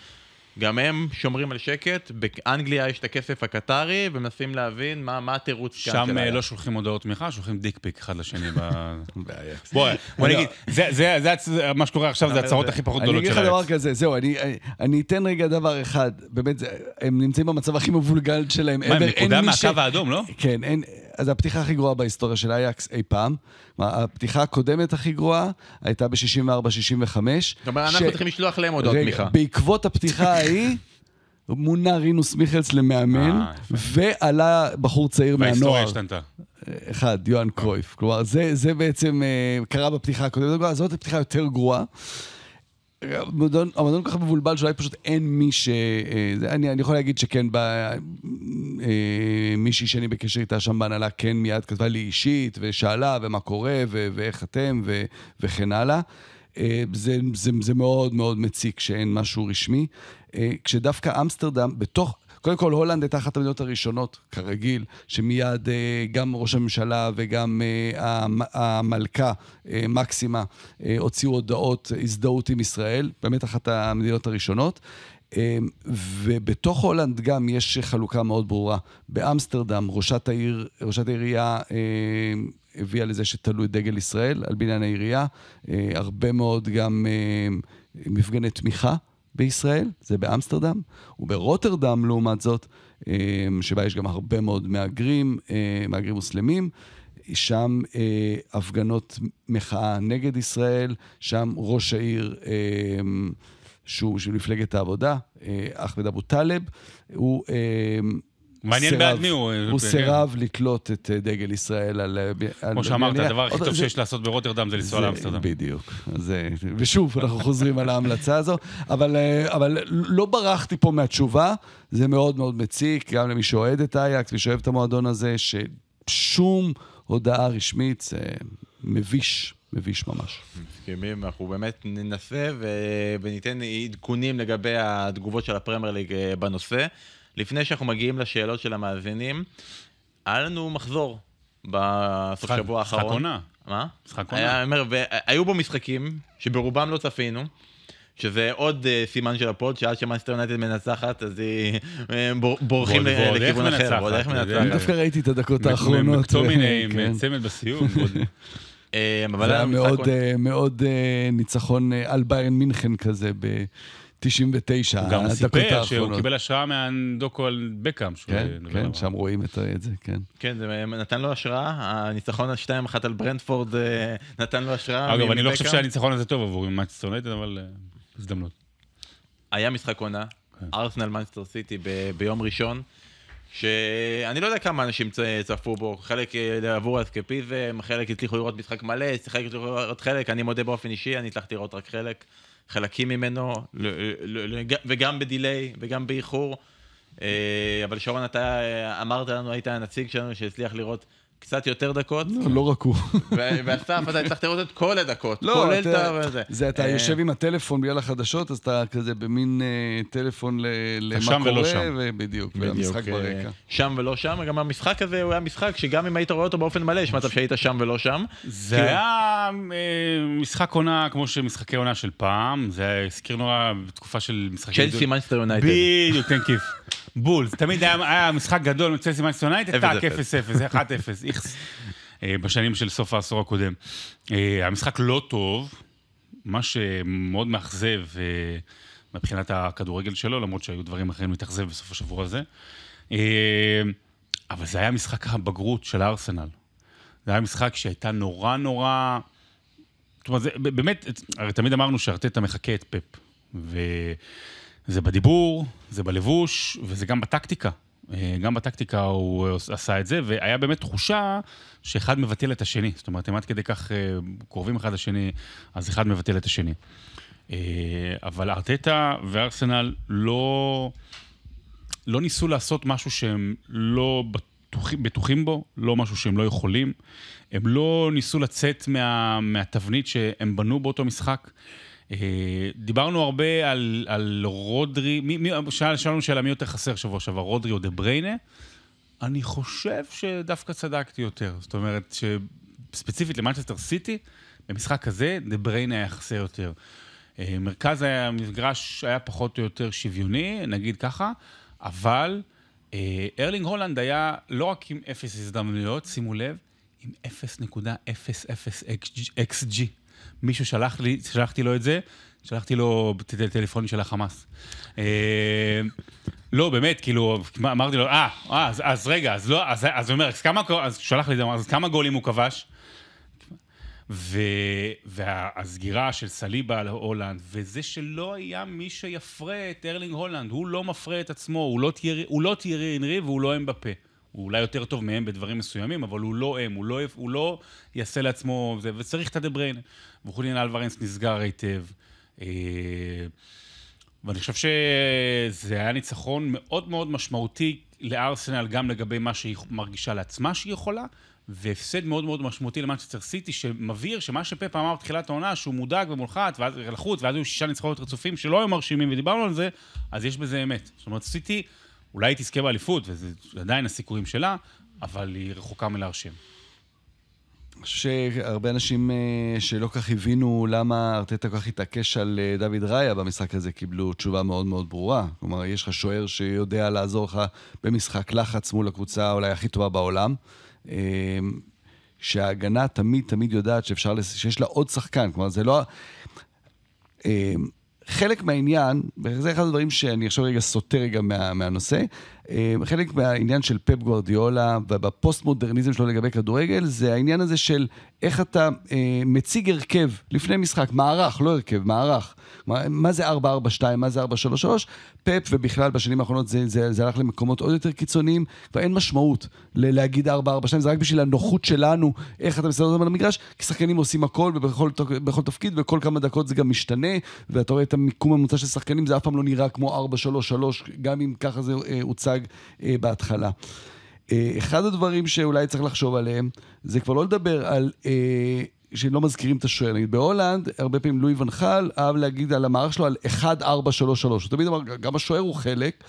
גם הם שומרים על שקט, באנגליה יש את הכסף הקטרי, ומנסים להבין מה, מה התירוץ כאן שם של אה. לא שולחים הודעות תמיכה, שולחים דיק פיק אחד לשני. ב- באייקס. בוא, בוא נגיד, זה- זה זה הצ- מה שקורה עכשיו, זה זה- הכי פחות אני גדולות אגיד של לך דבר הארץ. כזה, זהו, אני, אני אתן רגע דבר אחד, באמת, הם נמצאים במצב הכי מבולגל שלהם. מה. הם נקודה מהקו האדום, לא? כן, אין, אז הפתיחה הכי גרועה בהיסטוריה של אייקס אי פעם. הפתיחה הקודמת הכי גרועה הייתה ב-64-65. זאת אומרת, אנחנו צריכים לשלוח להם הודעות תמיכה. בעקבות הפתיחה ההיא, מונה רינוס מיכלס למאמן, אה. ועלה בחור צעיר וההיסטוריה מהנוער. השתנתה. אחד, יוהאן קרויף. כלומר, זה, זה בעצם אה, קרה בפתיחה הקודמת, זאת הפתיחה יותר גרועה. המועדון כל כך מבולבל שאולי פשוט אין מי ש... אה, אני, אני יכול להגיד שכן, ב, אה, מישהי שאני בקשר איתה שם בהנהלה כן מיד כתבה לי אישית, ושאלה ומה קורה, ו, ואיך אתם, ו, וכן הלאה. אה, זה, זה, זה מאוד מאוד מציק שאין משהו רשמי. כשדווקא אמסטרדם, בתוך... קודם כל, הולנד הייתה אחת המדינות הראשונות, כרגיל, שמיד אה, גם ראש הממשלה וגם אה, המ- המלכה, אה, מקסימה, הוציאו הודעות הזדהות עם ישראל, באמת אחת המדינות הראשונות. ובתוך הולנד גם יש חלוקה מאוד ברורה. באמסטרדם, ראשת העיר, ראשת העירייה אה, הביאה לזה שתלו את דגל ישראל על בניין העירייה. הרבה מאוד גם מפגני תמיכה בישראל, זה באמסטרדם, וברוטרדם, לעומת זאת, אה, שבה יש גם הרבה מאוד מהגרים, אה, מהגרים מוסלמים. שם אה, הפגנות מחאה נגד ישראל, שם ראש העיר, אה, שהוא של מפלגת העבודה, אה, אחמד אבו טלב, הוא... אה, מעניין בעד מי הוא. הוא כן. סירב לתלות את אה, דגל ישראל על... אה, כמו שאמרת, הדבר הכי טוב שיש לעשות ברוטרדם זה לנסוע לאמסטרדם. בדיוק. ושוב, אנחנו חוזרים על ההמלצה הזו, אבל, אה, אבל לא ברחתי פה מהתשובה, זה מאוד מאוד מציק, גם למי שאוהד את אייקס, מי שאוהב את המועדון הזה, ששום הודעה רשמית, זה מביש, מביש ממש. מסכימים, אנחנו באמת ננסה ו- וניתן עדכונים לגבי התגובות של הפרמייר ליג בנושא. לפני שאנחנו מגיעים לשאלות של המאזינים, היה לנו מחזור בסוף משחק- שבוע משחק האחרון. עונה. מה? משחק עונה. והיו בו משחקים שברובם לא צפינו. שזה עוד uh, סימן של הפוד, שעד שמאנסטר יונייטד מנצחת, אז היא אה, בור, בורחים איך לכיוון אחר. מנצחת, ועוד איך יודע. אני מנצחת. דווקא ראיתי את הדקות האחרונות. מקטומיניי כן. עם צמד בסיום. אה, אבל זה היה מאוד, אה, אה, ניצחון אה, על ביירן מינכן כזה ב-99, הוא גם סיפר שהוא. קיבל השראה מהדוקו על בקהאם. כן, כן. שם רואים את את זה, כן. כן, זה נתן לו השראה, הניצחון על 2-1 על ברנטפורד אה, נתן לו השראה. אגב, אני לא חושב. שהניצחון הזה טוב עבור מנצ'סטר יונייטד, אבל אה, הזדמנות. היה משחק עונה, כן. ארסנל מנצ'סטר סיטי ביום ראשון, שאני לא יודע כמה אנשים צפו בו, חלק אה, עבור האסקפיזם, חלק הצליחו לראות משחק מלא, חלק הצליחו לראות חלק, אני מודה באופן אישי, אני הצלחתי לראות רק חלק, חלקים ממנו, וגם בדיליי וגם באיחור. אה, אבל שרון, אתה אה, אמרת לנו, היית הנציג שלנו שהצליח לראות קצת יותר דקות, לא, לא רק הוא. ואסף, אתה הצלחת לראות את כל הדקות, לא, כולל את אתה- ה... וזה. זה אתה אה, יושב עם הטלפון בגלל החדשות, אז אתה כזה במין אה, טלפון ל- למה שם ולא קורה, שם. ובדיוק, בדיוק, והמשחק אה, ברקע. שם ולא שם, וגם המשחק הזה הוא היה משחק שגם אם היית רואה אותו באופן מלא, יש מצב שהיית שם ולא שם. זה כן. היה משחק עונה כמו שמשחקי עונה של פעם, זה הזכיר נורא בתקופה של משחקי... צ'לסי מנצ'סטר יונייטד. בדיוק, תן כיף. בול, זה תמיד היה משחק גדול מצ'לסי מנצ'סטר יונייטד, טאק, 0-0, 1-0, איכס. אה, בשנים של סוף העשור הקודם. אה, המשחק לא טוב, מה שמאוד מאכזב אה, מבחינת הכדורגל שלו, למרות שהיו דברים אחרים להתאכזב בסוף השבוע הזה. אבל זה היה משחק הבגרות של הארסנל. זה היה משחק שהייתה נורא נורא... זאת אומרת, זה, באמת, הרי תמיד אמרנו שארטטה מחקה את פפ. וזה בדיבור, זה בלבוש, וזה גם בטקטיקה. אה, גם בטקטיקה הוא עשה את זה, והיה באמת תחושה שאחד מבטל את השני. זאת אומרת, הם עד כדי כך אה, קרובים אחד לשני, אז אחד מבטל את השני. אה, אבל ארטטה וארסנל לא, לא ניסו לעשות משהו שהם לא בטוחים, בטוחים בו, לא משהו שהם לא יכולים. הם לא ניסו לצאת מה, מהתבנית שהם בנו באותו משחק. אה, דיברנו הרבה על, על רודרי, מי, מי, שאל, שאלנו שאלה מי יותר חסר שבוע שעבר, רודרי או דה בריינה? אני חושב שדווקא צדקתי יותר. זאת אומרת, שספציפית למנצ'סטר סיטי, במשחק הזה, דה בריינה היה חסר יותר. אה, מרכז המפגש היה פחות או יותר שוויוני, נגיד ככה, אבל אה, ארלינג הולאנד היה לא רק עם אפס הזדמנויות, שימו לב, עם 0.00 XG. מישהו שלח לי, שלחתי לו את זה, שלחתי לו את הטלפונים של החמאס. אה, לא, באמת, כאילו, אמרתי לו, אה, אה, אז, רגע, אז לא, אז, הוא אומר, אז כמה, אז שלח לי את זה, אז כמה גולים הוא כבש? והסגירה של סליבה להולנד, וזה שלא היה מי שיפרה את ארלינג הולנד, הוא לא מפרה את עצמו, הוא לא תיארי, לא אנרי והוא לא הם בפה. הוא אולי יותר טוב מהם בדברים מסוימים, אבל הוא לא הם, הוא לא, הוא לא יעשה לעצמו, זה, וצריך את הדבריין. וחולין אלוורנס נסגר היטב. אה, ואני חושב שזה היה ניצחון מאוד מאוד משמעותי לארסנל, גם לגבי מה שהיא מרגישה לעצמה שהיא יכולה, והפסד מאוד מאוד משמעותי למנצ'סטר סיטי, שמבהיר שמה שפפ אמר בתחילת העונה, שהוא מודאג ומולחץ, ואז לחוץ, ואז היו שישה ניצחונות רצופים שלא היו מרשימים, ודיברנו על זה, אז יש בזה אמת. זאת אומרת, סיטי אולי היא תזכה באליפות, וזה עדיין הסיכויים שלה, אבל היא רחוקה מלהרשים. אני חושב שהרבה אנשים אה, שלא כך הבינו למה ארטטה כל כך התעקש על אה, דוד ראיה במשחק הזה, קיבלו תשובה מאוד מאוד ברורה. כלומר, יש לך שוער שיודע לעזור לך במשחק לחץ מול הקבוצה אולי הכי טובה בעולם. אה, שההגנה תמיד תמיד יודעת שאפשר, שיש לה עוד שחקן. כלומר, זה לא... חלק מהעניין, וזה אחד הדברים שאני עכשיו רגע סוטה רגע מה, מהנושא, אה, חלק מהעניין של פפ גוורדיולה ובפוסט-מודרניזם שלו לגבי כדורגל, זה העניין הזה של איך אתה אה, מציג הרכב לפני משחק, מערך, לא הרכב, מערך. מה, מה זה 4-4-2, מה זה 4-3-3? פפ, ובכלל בשנים האחרונות זה, זה, זה הלך למקומות עוד יותר קיצוניים, כבר אין משמעות להגיד 4-4-2, זה רק בשביל הנוחות שלנו, איך אתה מסתכל אותם על המגרש, כי שחקנים עושים הכל ובכל בכל תפקיד, וכל כמה דקות זה גם משתנה, ואתה רואה את המיקום הממוצע של שחקנים, זה אף פעם לא נראה כמו 4-3-3, גם אם ככה זה אה, הוצג אה, בהתחלה. אה, אחד הדברים שאולי צריך לחשוב עליהם, זה כבר לא לדבר על... אה, שלא מזכירים את השוער. נגיד בהולנד, הרבה פעמים לואי ונחל אהב להגיד על המערך שלו על 1-4-3-3. הוא תמיד אמר, גם השוער הוא חלק.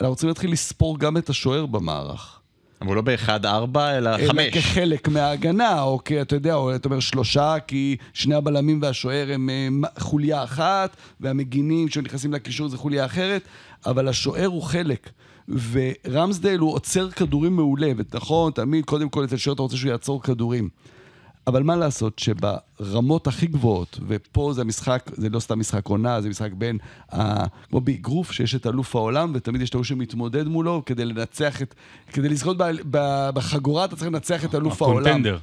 אנחנו צריכים להתחיל לספור גם את השוער במערך. אבל לא ב-1-4, אלא 5. אלא כחלק מההגנה, או כי אתה יודע, או אתה אומר שלושה, כי שני הבלמים והשוער הם אה, חוליה אחת, והמגינים שנכנסים לקישור זה חוליה אחרת, אבל השוער הוא חלק. ורמסדייל הוא עוצר כדורים מעולה, ונכון, תמיד, קודם כל אצל שוער אתה רוצה שהוא יעצור כדורים. אבל מה לעשות שברמות הכי גבוהות, ופה זה המשחק, זה לא סתם משחק עונה, זה משחק בין, ה, כמו באגרוף, שיש את אלוף העולם, ותמיד יש את ההוא שמתמודד מולו כדי לנצח את, כדי לזכות בחגורה, אתה צריך לנצח את אלוף העולם. הקונטנדר.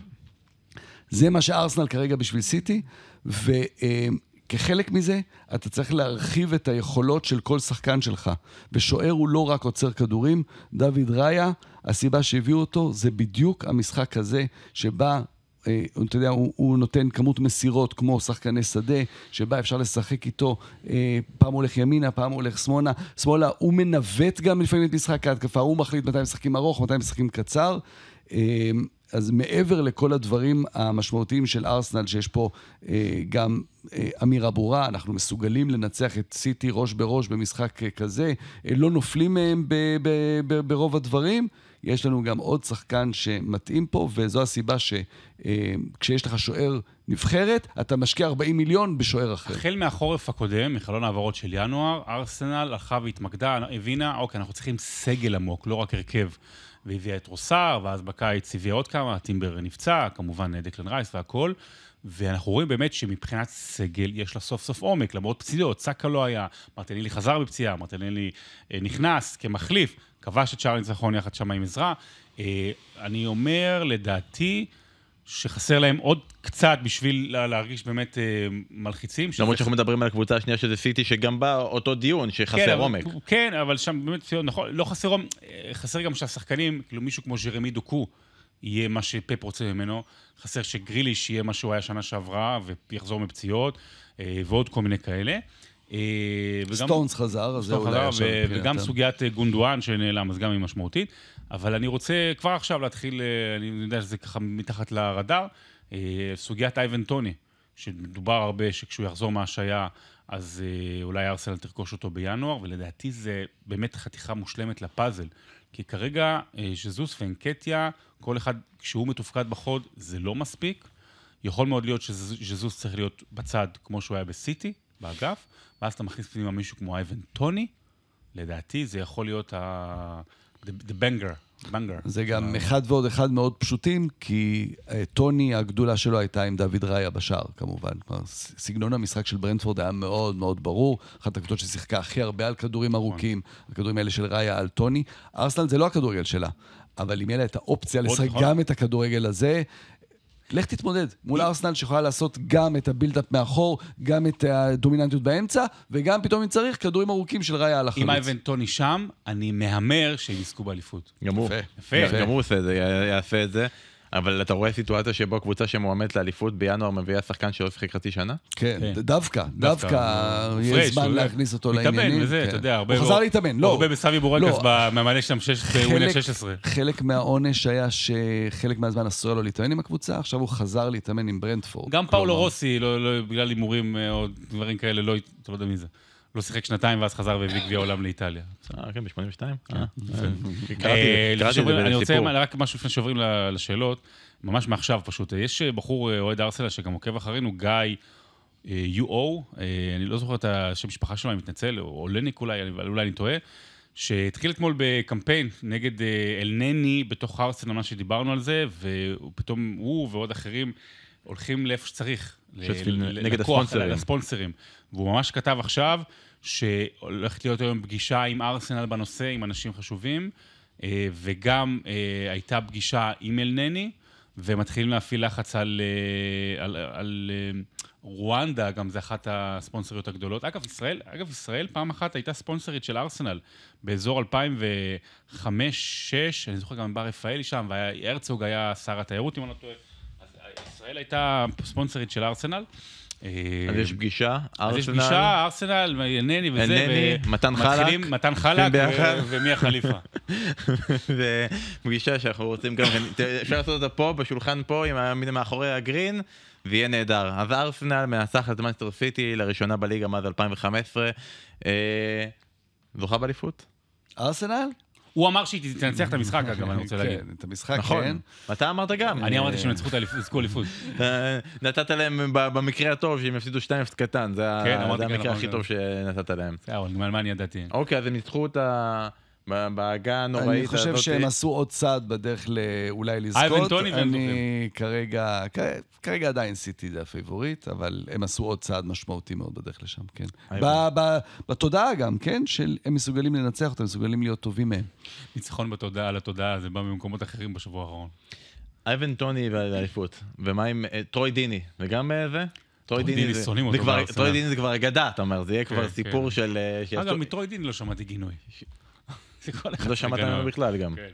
זה מה שארסנל כרגע בשביל סיטי, וכחלק מזה, אתה צריך להרחיב את היכולות של כל שחקן שלך. ושוער הוא לא רק עוצר כדורים, דוד ראיה, הסיבה שהביאו אותו זה בדיוק המשחק הזה, שבה אה, אתה יודע, הוא, הוא נותן כמות מסירות כמו שחקני שדה, שבה אפשר לשחק איתו, אה, פעם הולך ימינה, פעם הולך שמאלה. שמאלה, הוא מנווט גם לפעמים את משחק ההתקפה, הוא מחליט מתי משחקים ארוך, מתי משחקים קצר. אה, אז מעבר לכל הדברים המשמעותיים של ארסנל, שיש פה אה, גם אה, אמירה ברורה, אנחנו מסוגלים לנצח את סיטי ראש בראש במשחק אה, כזה, אה, לא נופלים מהם ב, ב, ב, ברוב הדברים. יש לנו גם עוד שחקן שמתאים פה, וזו הסיבה שכשיש לך שוער נבחרת, אתה משקיע 40 מיליון בשוער אחר. החל מהחורף הקודם, מחלון העברות של ינואר, ארסנל הלכה והתמקדה, הבינה, אוקיי, אנחנו צריכים סגל עמוק, לא רק הרכב. והביאה את רוסר, ואז בקיץ הביאה עוד כמה, טימבר נפצע, כמובן דקלן רייס והכול. ואנחנו רואים באמת שמבחינת סגל יש לה סוף סוף עומק, למרות פציעות, סאקה לא היה, מרטינלי חזר בפציעה, מרטינלי אה, נכנס כמחליף, כבש את שער הניצחון יחד שם עם עזרא. אה, אני אומר, לדעתי, שחסר להם עוד קצת בשביל להרגיש באמת אה, מלחיצים. למרות שאנחנו מדברים על הקבוצה השנייה שזה סיטי, שגם בה אותו דיון, שחסר כן, עומק. כן, אבל שם באמת, נכון, לא חסר עומק, חסר גם שהשחקנים, כאילו מישהו כמו ז'רמי דוקו, יהיה מה שפפ רוצה ממנו. חסר שגריליש יהיה מה שהוא היה שנה שעברה, ויחזור מפציעות, אה, ועוד כל מיני כאלה. אה, סטונס חזר, אז זה אולי עכשיו וגם סוגיית אה, גונדואן שנעלם, אז גם היא משמעותית. אבל אני רוצה כבר עכשיו להתחיל, אני יודע שזה ככה מתחת לרדאר, סוגיית אייבן טוני, שדובר הרבה שכשהוא יחזור מהשעיה, אז אולי ארסנל תרכוש אותו בינואר, ולדעתי זה באמת חתיכה מושלמת לפאזל. כי כרגע שזוס ואנקטיה, כל אחד, כשהוא מתופקד בחוד, זה לא מספיק. יכול מאוד להיות שזוס צריך להיות בצד, כמו שהוא היה בסיטי, באגף, ואז אתה מכניס פנימה מישהו כמו אייבן טוני, לדעתי זה יכול להיות ה... the banger. בנגר. זה גם אחד ועוד אחד מאוד פשוטים, כי אה, טוני, הגדולה שלו הייתה עם דוד ראיה בשער, כמובן. כלומר, סגנון המשחק של ברנדפורד היה מאוד מאוד ברור. אחת הקבוצות ששיחקה הכי הרבה על כדורים ארוכים, הכדורים האלה של ראיה על טוני. ארסנל זה לא הכדורגל שלה, אבל אם יהיה לה את האופציה לשחק. גם את הכדורגל הזה, לך תתמודד מול היא... ארסנל שיכולה לעשות גם את ה build-up מאחור, גם את הדומיננטיות באמצע, וגם פתאום אם צריך, כדורים ארוכים של ראיה על החלוץ. אם אייבן טוני שם, אני מהמר שהם יזכו באליפות. גם הוא. יפה. יפה. גם הוא עושה את זה, יעשה את זה. אבל אתה רואה סיטואציה שבו קבוצה שמועמדת לאליפות בינואר מביאה שחקן שלא שיחק חצי שנה? כן, כן. דווקא, דווקא יהיה זמן להכניס אותו לעניינים. מתאמן וזה, אתה יודע, הרבה... הוא חזר להתאמן, לא. הרבה בסמי בורקס במעלה שם ווינר 16. חלק מהעונש היה שחלק מהזמן אסור לו להתאמן עם הקבוצה, עכשיו הוא חזר להתאמן עם ברנדפורד. גם פאולו רוסי, לא- לא- בגלל הימורים אה, או דברים כאלה, לא, אתה לא יודע מי זה. לא שיחק שנתיים ואז חזר והביא גביע עולם לאיטליה. אה, כן, ב-82? כן. אה, את זה אני רוצה רק משהו לפני שעוברים לשאלות. ממש מעכשיו פשוט. יש אה, בחור אה, אוהד ארסלה שגם עוקב אחרינו, גיא אה, אני לא זוכר את השם משפחה שלו, אני מתנצל, או לניק אולי, אבל אולי אני טועה, שהתחיל אתמול בקמפיין נגד אה, אלנני בתוך ארסנל, מה שדיברנו על זה, ופתאום הוא ועוד אחרים הולכים לאיפה שצריך. שותפים ל- נגד הספונסרים. לספונסרים. והוא ממש כתב עכשיו שהולכת להיות היום פגישה עם ארסנל בנושא, עם אנשים חשובים, אה, וגם אה, הייתה פגישה עם אלנני, ומתחילים להפעיל לחץ על, אה, על, על אה, רואנדה, גם זה אחת הספונסריות הגדולות. אגב, ישראל, אגב, ישראל פעם אחת הייתה ספונסרית של ארסנל באזור 2005-2006, אני זוכר גם בר רפאלי שם, והרצוג היה שר התיירות, אם אני לא טועה. ישראל הייתה ספונסרית של ארסנל. אז יש פגישה, אז יש ארסנל, פגישה, ארסנל, נני וזה, אלנני, מתן חלק, מתן חלק. ו- ומי החליפה. זה פגישה שאנחנו רוצים גם, כן- אפשר לעשות אותה פה, בשולחן פה, עם ה- מאחורי הגרין, ויהיה נהדר. אז ארסנל מנצחת את מנסטר סיטי לראשונה בליגה מאז 2015. אה, זוכה באליפות? ארסנל? הוא אמר שהיא תנצח את המשחק, אגב, אני רוצה להגיד. כן, את המשחק, כן. נכון. אתה אמרת גם. אני אמרתי שהם ינצחו את האליפות, יזכו אליפות. אה, נתת להם ב- במקרה הטוב שהם יפסידו 2-0 קטן, זה ה- כן, כן, המקרה הכי כן. טוב שנתת להם. בסדר, אבל מה אני ידעתי? אוקיי, אז הם ניצחו אותה ב- בעגה הנוראית אני הזאת. חושב שהם עשו עוד צעד בדרך אולי לזכות. אייבן טוני והם אני כרגע, כרגע עדיין סיטי זה הפייבוריט, אבל הם עשו עוד צעד משמעותי מאוד בדרך לשם, כן. ב- ב- בתודעה גם, כן, של הם מסוגלים לנצח אותם, מסוגלים להיות טובים מהם. ניצחון בתודעה על התודעה, זה בא ממקומות אחרים בשבוע האחרון. אייבן טוני והאליפות. ומה עם אה, טרוי דיני? זה גם אה, זה? טרוי דיני, זה- שונאים אותו. טרוי דיני זה כבר אגדה, אתה אומר, זה יהיה כבר כן, סיפור כן. של... אה, אגב, מטרוי דיני לא שמעתי גינוי. זה לא שמעת. ממנו בכלל גם. כן.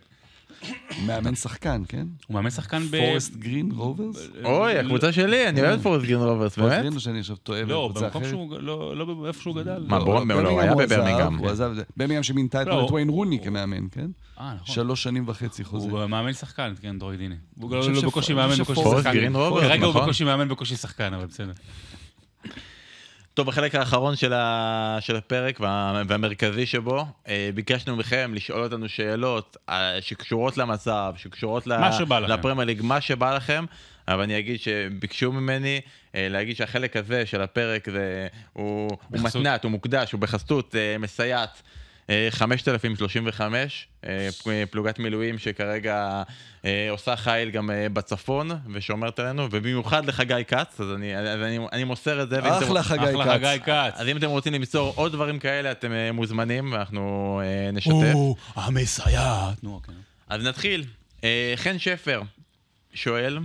מאמן שחקן, כן? הוא מאמן שחקן ב... פורסט גרין רוברס? אוי, הקבוצה שלי, אני אוהב את פורסט גרין רוברס, פורסט באמת? גרין או שאני עכשיו טועה לא, בקבוצה במקום אחרת? שהוא... לא, לא איפה שהוא גדל. מה, לא. ברום- לא, הוא היה הוא עזב, בברמינגהם, הוא. עזב, ברמינגהם שמינתה לא, אתמול את הוא- וויין רוני כמאמן, כן? אה, נכון. שלוש שנים וחצי חוזה. הוא מאמן שחקן, כן, טרוי דיני. הוא לא בקושי מאמן, בקושי שחקן. גרין רוברס, כרגע הוא נכון. בקושי מאמן, בקושי שחקן, אבל בסדר. טוב, בחלק האחרון של, ה... של הפרק וה... והמרכזי שבו, אה, ביקשנו מכם לשאול אותנו שאלות אה, שקשורות למצב, שקשורות ל... מה שבא לכם. לפרמייר ליג, מה שבא לכם, אבל אני אגיד שביקשו ממני אה, להגיד שהחלק הזה של הפרק זה, הוא, הוא. מתנת, הוא מוקדש, הוא בחסות מסייעת. אה, 5035, אה, פ- פלוגת מילואים שכרגע אה, עושה חיל גם אה, בצפון ושומרת עלינו, ובמיוחד לחגי כץ, אז אני, אז אני, אני מוסר את זה. אחלה חגי אחלה כץ. חגי כץ. אז אם אתם רוצים למסור עוד דברים כאלה, אתם אה, מוזמנים, ואנחנו אה, נשתף. הוא המסייעת. נו, אוקיי. אז נתחיל. אה, חן שפר שואל,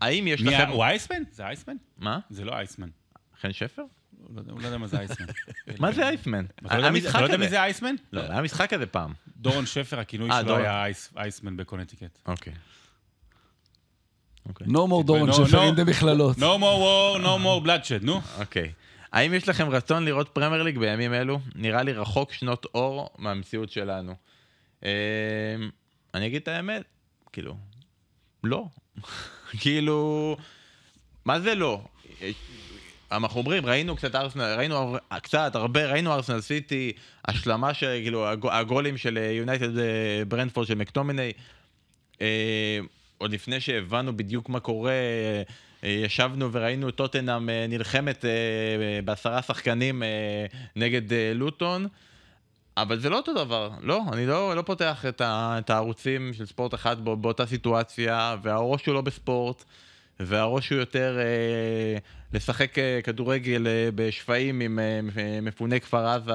האם יש מי ה- לכם... הוא אייסמן? זה אייסמן? מה? זה לא אייסמן. חן שפר? הוא לא יודע- מה זה אייסמן. מה זה אייסמן? אתה לא יודע מי זה- לא יודע מי. זה אייסמן? לא, היה משחק כזה פעם. דורון שפר, הכינוי אה, שלו. היה אייס- אייסמן בקונטיקט. אוקיי. אוקיי. No more דורון שפר no. in the מכללות. No more war, no more bloodshed, נו. אוקיי. האם יש לכם רצון לראות פרמייר ליג בימים אלו? נראה לי רחוק שנות אור מהמציאות שלנו. אה, אני אגיד את האמת, כאילו, לא. כאילו, מה זה לא? יש- אנחנו אומרים, ראינו קצת ארסנל, ראינו קצת, הרבה, ראינו ארסנל סיטי, השלמה של, כאילו, הג- הגולים של יונייטד ברנדפורד של מקטומיני. אה, עוד לפני שהבנו בדיוק מה קורה, אה, ישבנו וראינו טוטנאם אה, נלחמת אה, בעשרה שחקנים אה, נגד אה, לוטון, אבל זה לא אותו דבר, לא, אני לא, לא פותח את, ה, את הערוצים של ספורט אחד בא, באותה סיטואציה, והראש הוא לא בספורט, והראש הוא יותר אה, לשחק אה, כדורגל אה, בשפיים עם אה, מפוני כפר עזה,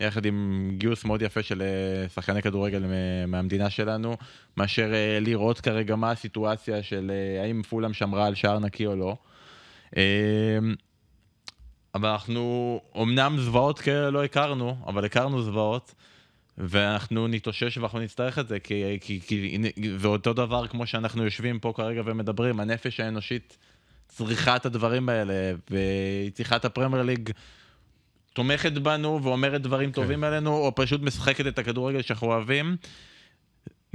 יחד עם גיוס מאוד יפה של אה, שחקני כדורגל אה, מהמדינה שלנו, מאשר אה, לראות כרגע מה הסיטואציה של אה, האם פולאם שמרה על שער נקי או לא. אה, אבל אנחנו, אמנם זוועות כאלה לא הכרנו, אבל הכרנו זוועות, ואנחנו נתאושש ואנחנו נצטרך את זה, כי, כי, כי הנה, זה אותו דבר כמו שאנחנו יושבים פה כרגע ומדברים, הנפש האנושית צריכה את הדברים האלה, והיא צריכה את הפרמייר ליג. תומכת בנו ואומרת דברים טובים עלינו, או פשוט משחקת את הכדורגל שאנחנו אוהבים.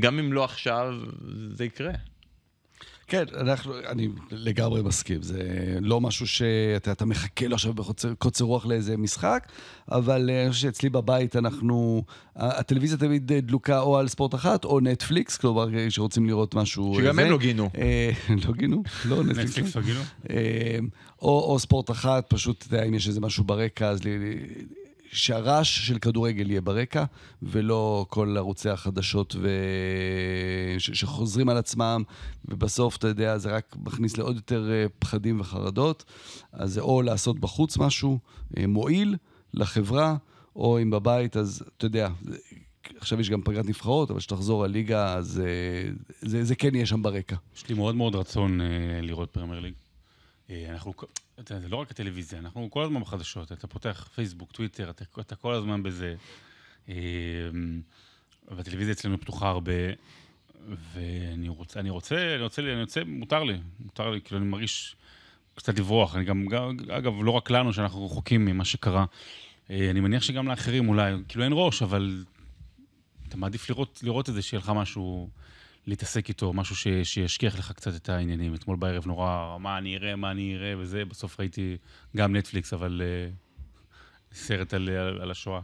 גם אם לא עכשיו, זה יקרה. כן, אנחנו, אני לגמרי מסכים. זה לא משהו שאתה אתה מחכה לו עכשיו בקוצר רוח לאיזה משחק, אבל אני חושב שאצלי בבית אנחנו... ה- הטלוויזיה תמיד דלוקה או על ספורט אחת או נטפליקס, כלומר, שרוצים לראות משהו... שגם הם. לא גינו. אה, לא גינו? לא, נטפליקס. נטפליקס וגינו? אה, או, ספורט אחת, פשוט, אתה יודע, אם יש איזה משהו ברקע, אז שהרעש של כדורגל יהיה ברקע, ולא כל ערוצי החדשות ו... ש... שחוזרים על עצמם, ובסוף, אתה יודע, זה רק מכניס לעוד יותר אה, פחדים וחרדות. אז זה או לעשות בחוץ משהו אה, מועיל לחברה, או אם בבית, אז אתה יודע, עכשיו יש גם פגרת נבחרות, אבל כשתחזור הליגה, אז זה, זה, זה כן יהיה שם ברקע. יש לי מאוד מאוד רצון אה, לראות פרמייר ליג. אה, אנחנו, אתה יודע, זה לא רק הטלוויזיה, אנחנו כל הזמן בחדשות, אתה פותח פייסבוק, טוויטר, אתה, אתה כל הזמן בזה. אה, והטלוויזיה אצלנו פתוחה הרבה, ואני רוצה, אני רוצה, אני רוצה, אני רוצה, מותר לי, מותר לי, כאילו אני מרגיש קצת לברוח. אני גם, אגב, לא רק לנו, שאנחנו רחוקים ממה שקרה. אה, אני מניח שגם לאחרים אולי, כאילו אין ראש, אבל אתה מעדיף לראות, לראות את זה, שיהיה לך משהו להתעסק איתו, משהו ש, שישכיח לך קצת את העניינים. אתמול בערב נורא, מה אני אראה, מה אני אראה וזה, בסוף ראיתי גם נטפליקס, אבל uh, סרט על, על, על השואה.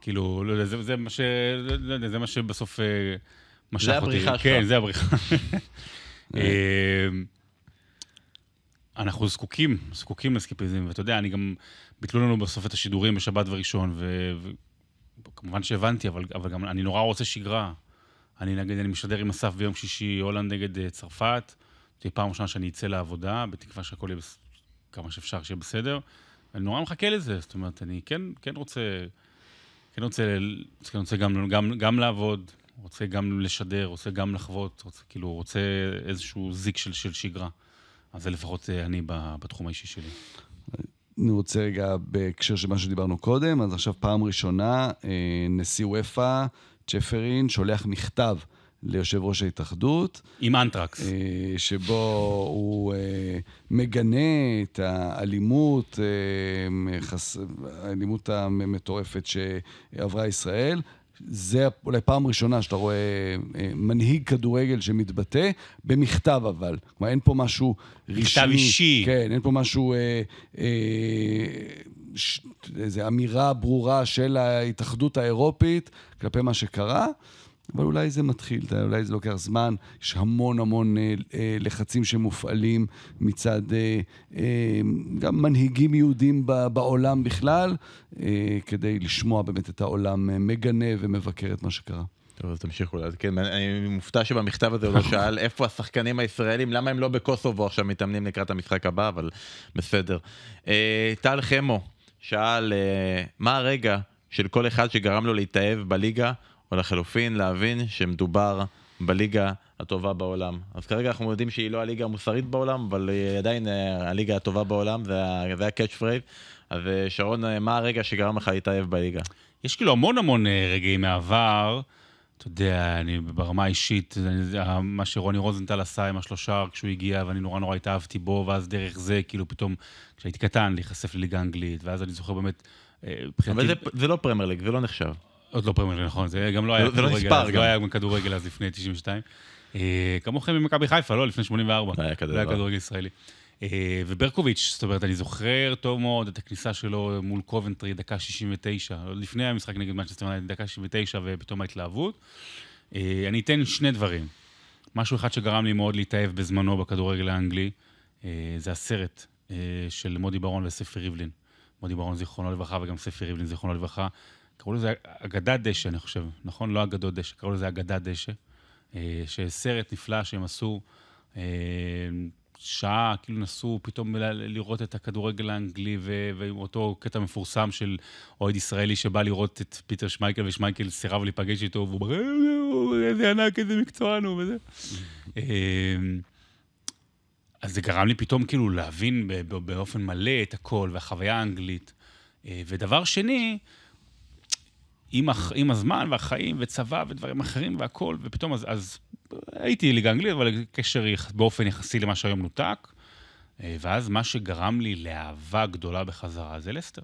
כאילו, לא יודע, זה, זה מה ש... לא יודע, זה מה שבסוף uh, משך זה אותי. הבריחה שלך. כן, זה הבריחה. אה, אנחנו זקוקים, זקוקים לסקיפיזם, ואתה יודע, אני גם, ביטלו לנו בסוף את השידורים בשבת וראשון. וכמובן שהבנתי, אבל, אבל גם אני נורא רוצה שגרה. אני נגיד, אני משדר עם אסף ביום שישי הולנד נגד uh, צרפת, זו פעם ראשונה שאני אצא לעבודה, בתקווה שהכל יהיה בס... כמה שאפשר שיהיה בסדר. אני נורא מחכה לזה, זאת אומרת, אני כן, כן רוצה, כן רוצה, כן רוצה גם, גם, גם לעבוד, רוצה גם לשדר, רוצה גם לחוות, רוצה, כאילו, רוצה איזשהו זיק של, של שגרה. אז זה לפחות אה, אני בתחום האישי שלי. אני רוצה רגע, בהקשר של מה שדיברנו קודם, אז עכשיו פעם ראשונה, אה, נשיא וופא, צ'פרין, שולח מכתב ליושב ראש ההתאחדות. עם אנטרקס. אה, שבו הוא מגנה את האלימות, האלימות המטורפת שעברה ישראל. זה אולי פעם ראשונה שאתה רואה אה, מנהיג כדורגל שמתבטא, במכתב אבל. כלומר, אין פה משהו רשמי. מכתב אישי. כן, אין פה משהו, אה, אה, ש, איזו אמירה ברורה של ההתאחדות האירופית כלפי מה שקרה. אבל אולי זה מתחיל, אולי זה לוקח זמן, יש המון המון אה, אה, לחצים שמופעלים מצד אה, אה, גם מנהיגים יהודים ב, בעולם בכלל, אה, כדי לשמוע באמת את העולם אה, מגנה ומבקר את מה שקרה. טוב, אז תמשיכו לעדכן. אני מופתע שבמכתב הזה הוא לא שאל איפה השחקנים הישראלים, למה הם לא בקוסובו עכשיו מתאמנים לקראת המשחק הבא, אבל בסדר. אה, טל חמו שאל, אה, מה הרגע של כל אחד שגרם לו להתאהב בליגה או לחלופין להבין שמדובר בליגה הטובה בעולם. אז כרגע אנחנו יודעים שהיא לא הליגה המוסרית בעולם, אבל היא עדיין אה, הליגה הטובה בעולם, זה ה-catch phrase. אז אה, שרון, מה הרגע שגרם לך להתאהב בליגה? יש כאילו המון המון רגעים מהעבר. אתה יודע, אני ברמה האישית, מה שרוני רוזנטל עשה עם השלושה כשהוא הגיע, ואני נורא נורא התאהבתי בו, ואז דרך זה, כאילו פתאום, כשהייתי קטן, להיחשף לליגה האנגלית, ואז אני זוכר באמת... אבל זה, זה לא פרמייר ליג, זה לא נחשב. עוד לא פרמייר, נכון, זה גם לא היה כדורגל, זה לא, לא היה כדורגל אז לפני 92. אה, כמוכם במכבי חיפה, לא? לפני 84. לא היה. לא היה כדורגל ישראלי. אה, וברקוביץ', זאת אומרת, אני זוכר טוב מאוד את הכניסה שלו מול קובנטרי, דקה 69, לפני המשחק נגד מנצ'סטר, דקה 69 ופתאום ההתלהבות. אה, אני אתן שני דברים. משהו אחד שגרם לי מאוד להתאהב בזמנו בכדורגל האנגלי, זה הסרט של מודי ברון וספי ריבלין. מודי ברון זיכרונו לברכה וגם ספי ריבלין זיכרונו לברכה. קראו לזה אגדת דשא, אני חושב, נכון? לא אגדות דשא, קראו לזה אגדת דשא. אה, שסרט נפלא שהם עשו, אה, שעה, כאילו נסו פתאום לראות את הכדורגל האנגלי, ועם אותו קטע מפורסם של אוהד ישראלי שבא לראות את פיטר שמייקל, ושמייקל סירב להיפגש איתו, והוא אומר, אה, איזה ענק, איזה מקצוען הוא, וזה. אז זה גרם לי פתאום כאילו להבין באופן מלא את הכל, והחוויה האנגלית. ודבר שני, עם, הח, עם הזמן והחיים וצבא ודברים אחרים והכול, ופתאום אז, אז הייתי ליגה אנגלית, אבל קשר באופן יחסי למה שהיום נותק. אה, ואז מה שגרם לי לאהבה גדולה בחזרה זה לסטר.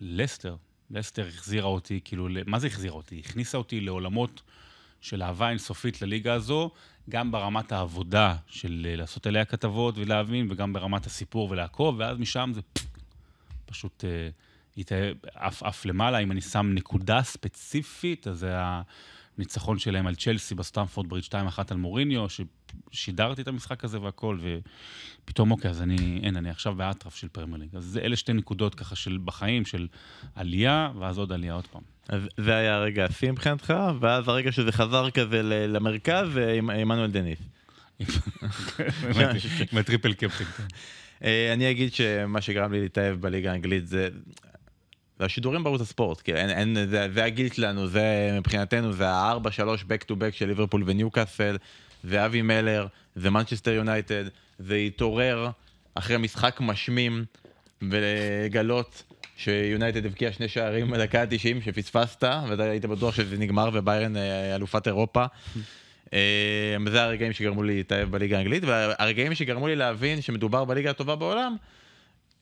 לסטר. לסטר החזירה אותי, כאילו, מה זה החזירה אותי? הכניסה אותי לעולמות של אהבה אינסופית לליגה הזו, גם ברמת העבודה של אה, לעשות עליה כתבות ולהבין, וגם ברמת הסיפור ולעקוב, ואז משם זה פשוט... אה, עף, עף למעלה, אם אני שם נקודה ספציפית, אז זה הניצחון שלהם על צ'לסי בסטמפורד ברידג' 2-1 על מוריניו, ששידרתי את המשחק הזה והכל, ופתאום, אוקיי, אז אני, אין, אני עכשיו באטרף של פרמייר ליג. אז אלה שתי נקודות ככה של בחיים, של עלייה, ואז עוד עלייה עוד פעם. אז זה היה הרגע השיא מבחינתך, ואז הרגע שזה חזר כזה למרכז, עמנואל דניס. עם ה triple captain. כן. אה, אני אגיד שמה שגרם לי להתאהב בליגה האנגלית זה... זה השידורים בערוץ הספורט, כי אין, אין, זה, זה הגיל שלנו, זה מבחינתנו, זה הארבע, שלוש, back to back של ליברפול וניוקאסל, זה אבי מלר, זה מנצ'סטר יונייטד, זה התעורר אחרי משחק משמים ולגלות שיונייטד הבקיע שני שערים בדקה ה-90 שפספסת, ואתה היית בטוח שזה נגמר וביירן אה, אלופת אירופה. אה, זה הרגעים שגרמו לי להתאהב בליגה האנגלית, והרגעים שגרמו לי להבין שמדובר בליגה הטובה בעולם,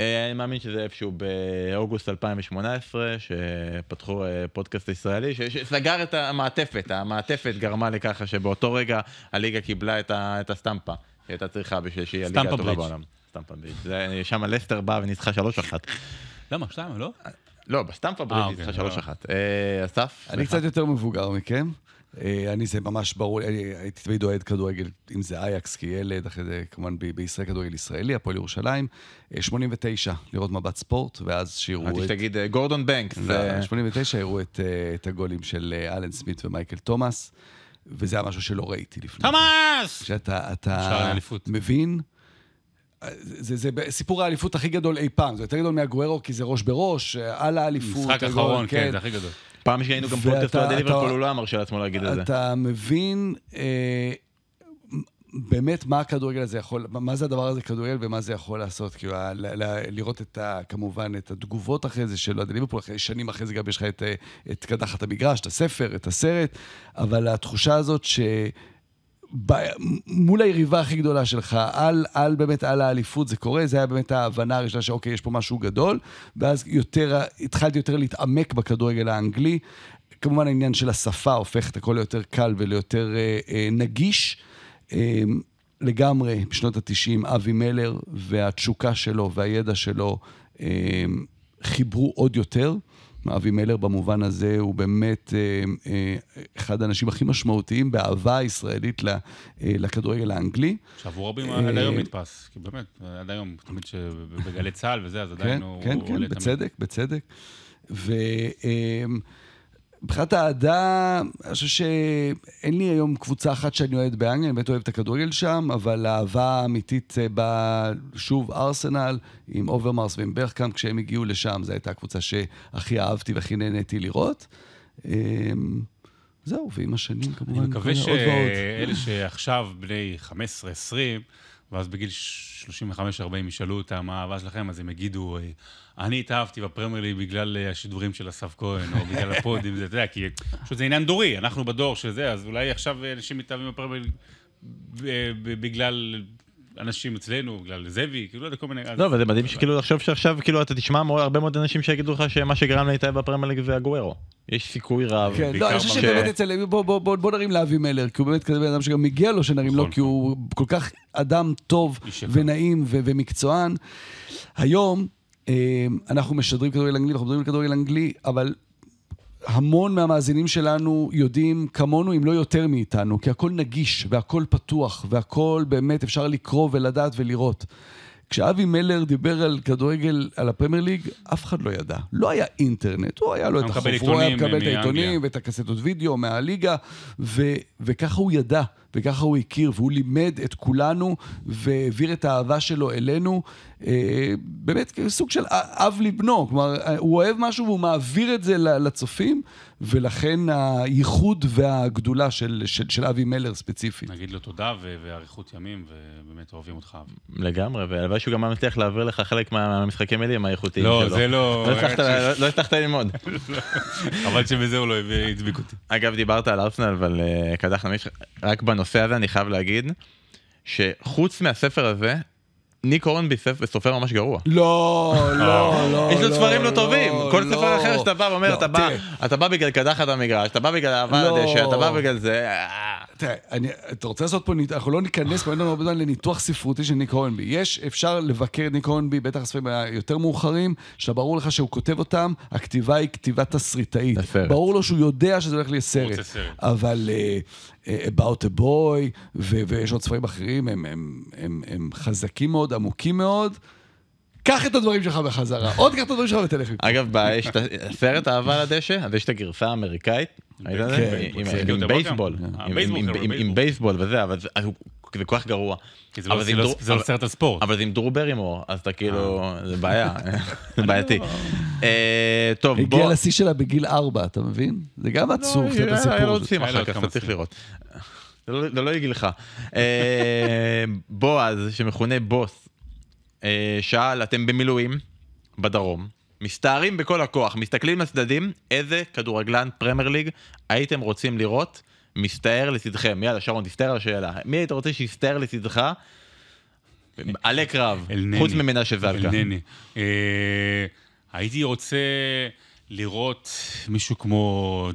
אני מאמין שזה איפשהו באוגוסט 2018, שפתחו אה, פודקאסט ישראלי, שסגר את המעטפת, המעטפת גרמה לככה שבאותו רגע הליגה קיבלה את הסטמפה שהייתה צריכה בשביל שהיא הליגה הטובה בעולם. סטמפה ברידג'. שם לסטר באה וניצחה 3-1. למה? שתיים, לא? לא, בסטמפה ברידג' ניצחה 3-1. אוקיי, אסף? אני קצת יותר מבוגר מכם. אה, אני, זה ממש ברור, הייתי תמיד אוהד כדורגל, אם זה אייקס כילד, אחרי זה כמובן בישראל כדורגל ישראלי, הפועל ירושלים. 89, אה, לראות מבט ספורט, ואז שיראו את... רציתי שתגיד גורדון בנקס. 89, הראו את, אה, את הגולים של אלן סמית ומייקל תומאס, וזה היה משהו שלא ראיתי לפני. תומאס! שאתה מבין... זה, זה, זה סיפור האליפות הכי גדול אי פעם, זה יותר גדול מהגוארו כי זה ראש בראש, על האליפות. משחק אחרון, כן, כן, זה הכי גדול. פעם שהיינו גם פודקאסט אוהדי ליברפול, הוא לא אמר לעצמו להגיד את זה. אתה מבין אה, באמת מה הכדורגל הזה יכול, מה זה הדבר הזה כדורגל ומה זה יכול לעשות. כאילו, לראות את ה, כמובן את התגובות אחרי זה של אוהדי ליברפול, שנים אחרי זה גם יש לך את, אה, את קדחת המגרש, את הספר, את הסרט, אבל התחושה הזאת ש... ב... מול היריבה הכי גדולה שלך, על, על באמת, על האליפות זה קורה, זה היה באמת ההבנה הראשונה שאוקיי, יש פה משהו גדול, ואז יותר, התחלתי יותר להתעמק בכדורגל האנגלי. כמובן העניין של השפה הופך את הכל ליותר קל וליותר אה, אה, נגיש. אה, לגמרי, בשנות ה-90, אבי מלר והתשוקה שלו והידע שלו אה, חיברו עוד יותר. אבי מלר במובן הזה הוא באמת אה, אה, אחד האנשים הכי משמעותיים באהבה הישראלית אה, לכדורגל האנגלי. שעבור רבים עד היום נתפס, כי באמת, עד היום, תמיד שבגלי צה"ל וזה, אז עדיין כן, הוא כן, עולה תמיד. כן, כן, בצדק, בצדק. מבחינת האהדה, אני חושב שאין לי היום קבוצה אחת שאני אוהד באנגליה, אני באמת אוהב את הכדורגל שם, אבל האהבה האמיתית באה, שוב, ארסנל, עם אוברמרס ועם ברגקאמפ, כשהם הגיעו לשם, זו הייתה הקבוצה שהכי אהבתי והכי נהניתי לראות. אמ, זהו, ועם השנים כמובן, אני מקווה שאלה שעכשיו בני 15-20, ואז בגיל 35-40 ישאלו אותם מה האהבה שלכם, אז הם יגידו, אני התאהבתי בפרמייר ליג בגלל אה, השידורים של אסף כהן, או בגלל הפודים, אתה יודע, כי פשוט זה עניין דורי, אנחנו בדור של זה, אז אולי עכשיו אנשים מתאהבים בפרמייר ליג בגלל אנשים אצלנו, בגלל זאבי, כאילו, לא כל מיני... לא, אבל זה מדהים שכאילו לחשוב שעכשיו, כאילו, אתה תשמע הרבה מאוד אנשים שיגידו לך שמה שגרם להתאהב בפרמייר ליג זה הגוורו. יש סיכוי רב. כן, לא, אני חושב שבאמת אצל... בוא נרים לאבי מלר, כי הוא באמת כזה בן אדם שגם מגיע לו שנרים לו, נכון, כי הוא. כל כך אדם טוב ונעים ומקצוען. היום, אה, אנחנו משדרים כדורגל אנגלי, אנחנו מדברים על כדורגל אנגלי, אבל המון מהמאזינים שלנו יודעים כמונו, אם לא יותר מאיתנו, כי הכל נגיש והכל פתוח והכל באמת אפשר לקרוא ולדעת ולראות. כשאבי מלר דיבר על כדורגל, על הפרמייר ליג, אף אחד לא ידע. לא היה אינטרנט, הוא היה לו את החוב, הוא היה מקבל את העיתונים ואת הקסטות וידאו מהליגה, ו- וככה הוא ידע. וככה הוא הכיר, והוא לימד את כולנו והעביר את האהבה שלו אלינו, אה, באמת כסוג של אב לבנו. כלומר, הוא אוהב משהו והוא מעביר את זה לצופים, ולכן הייחוד והגדולה של, של, של אבי מלר ספציפית. נגיד לו תודה ואריכות ימים, ובאמת אוהבים אותך. לגמרי, והלוואי שהוא גם מצליח להעביר לך חלק מהמשחקי מילים האיכותיים לא, שלו. לא, זה לא... לא הצלחת ללמוד. חבל שבזה הוא לא הדביק אותי. אגב, דיברת על ארסנל ועל אה, קדחת רק בנושא הזה אני חייב להגיד, שחוץ מהספר הזה, ניק אורנבי סופר ממש גרוע. לא, לא, לא. יש לו ספרים לא טובים. כל ספר אחר שאתה בא ואומר, אתה בא בגלל קדחת המגרש, אתה בא בגלל אהבה לדשא, אתה בא בגלל זה... תראה, אני, אתה רוצה לעשות פה, אנחנו לא ניכנס פה, אין לנו הרבה זמן לניתוח ספרותי של ניק הורנבי. יש, אפשר לבקר את ניק הורנבי, בטח הספרים היותר מאוחרים, שברור לך שהוא כותב אותם, הכתיבה היא כתיבה תסריטאית. ברור לו שהוא יודע שזה הולך להיות סרט. אבל uh, uh, About a Boy, ו- ויש עוד ספרים אחרים, הם, הם, הם, הם חזקים מאוד, עמוקים מאוד. קח את הדברים שלך בחזרה. עוד קח את הדברים שלך ותלך איתם. אגב, יש את הסרט אהבה לדשא, אז יש את הגרסה האמריקאית. עם- בייסבול. עם- בייסבול, וזה, אבל זה כל כך גרוע. זה לא- אבל זה עם לא- לא סרט על ספורט. אבל זה עם דרו ברימור, אז אתה כאילו, אה. זה בעיה, זה בעייתי. אה, טוב, הגיע בוא... לשיא שלה בגיל ארבע, אתה מבין? זה גם עצוב, לא, זה את היה- לו הסיפור עוד אחר כך, אתה צריך. לראות. זה לא- זה לא יגילך. אה, בועז, שמכונה בוס, שאל, אתם במילואים, בדרום, מסתערים בכל הכוח, מסתכלים לצדדים, איזה כדורגלן פרמייר ליג הייתם רוצים לראות מסתער לצדכם? יאללה, שרון, תסתער על השאלה. מי היית רוצה שיסתער לצדך? עלי קרב. חוץ ממנשה זלקה. אה, הייתי רוצה לראות מישהו כמו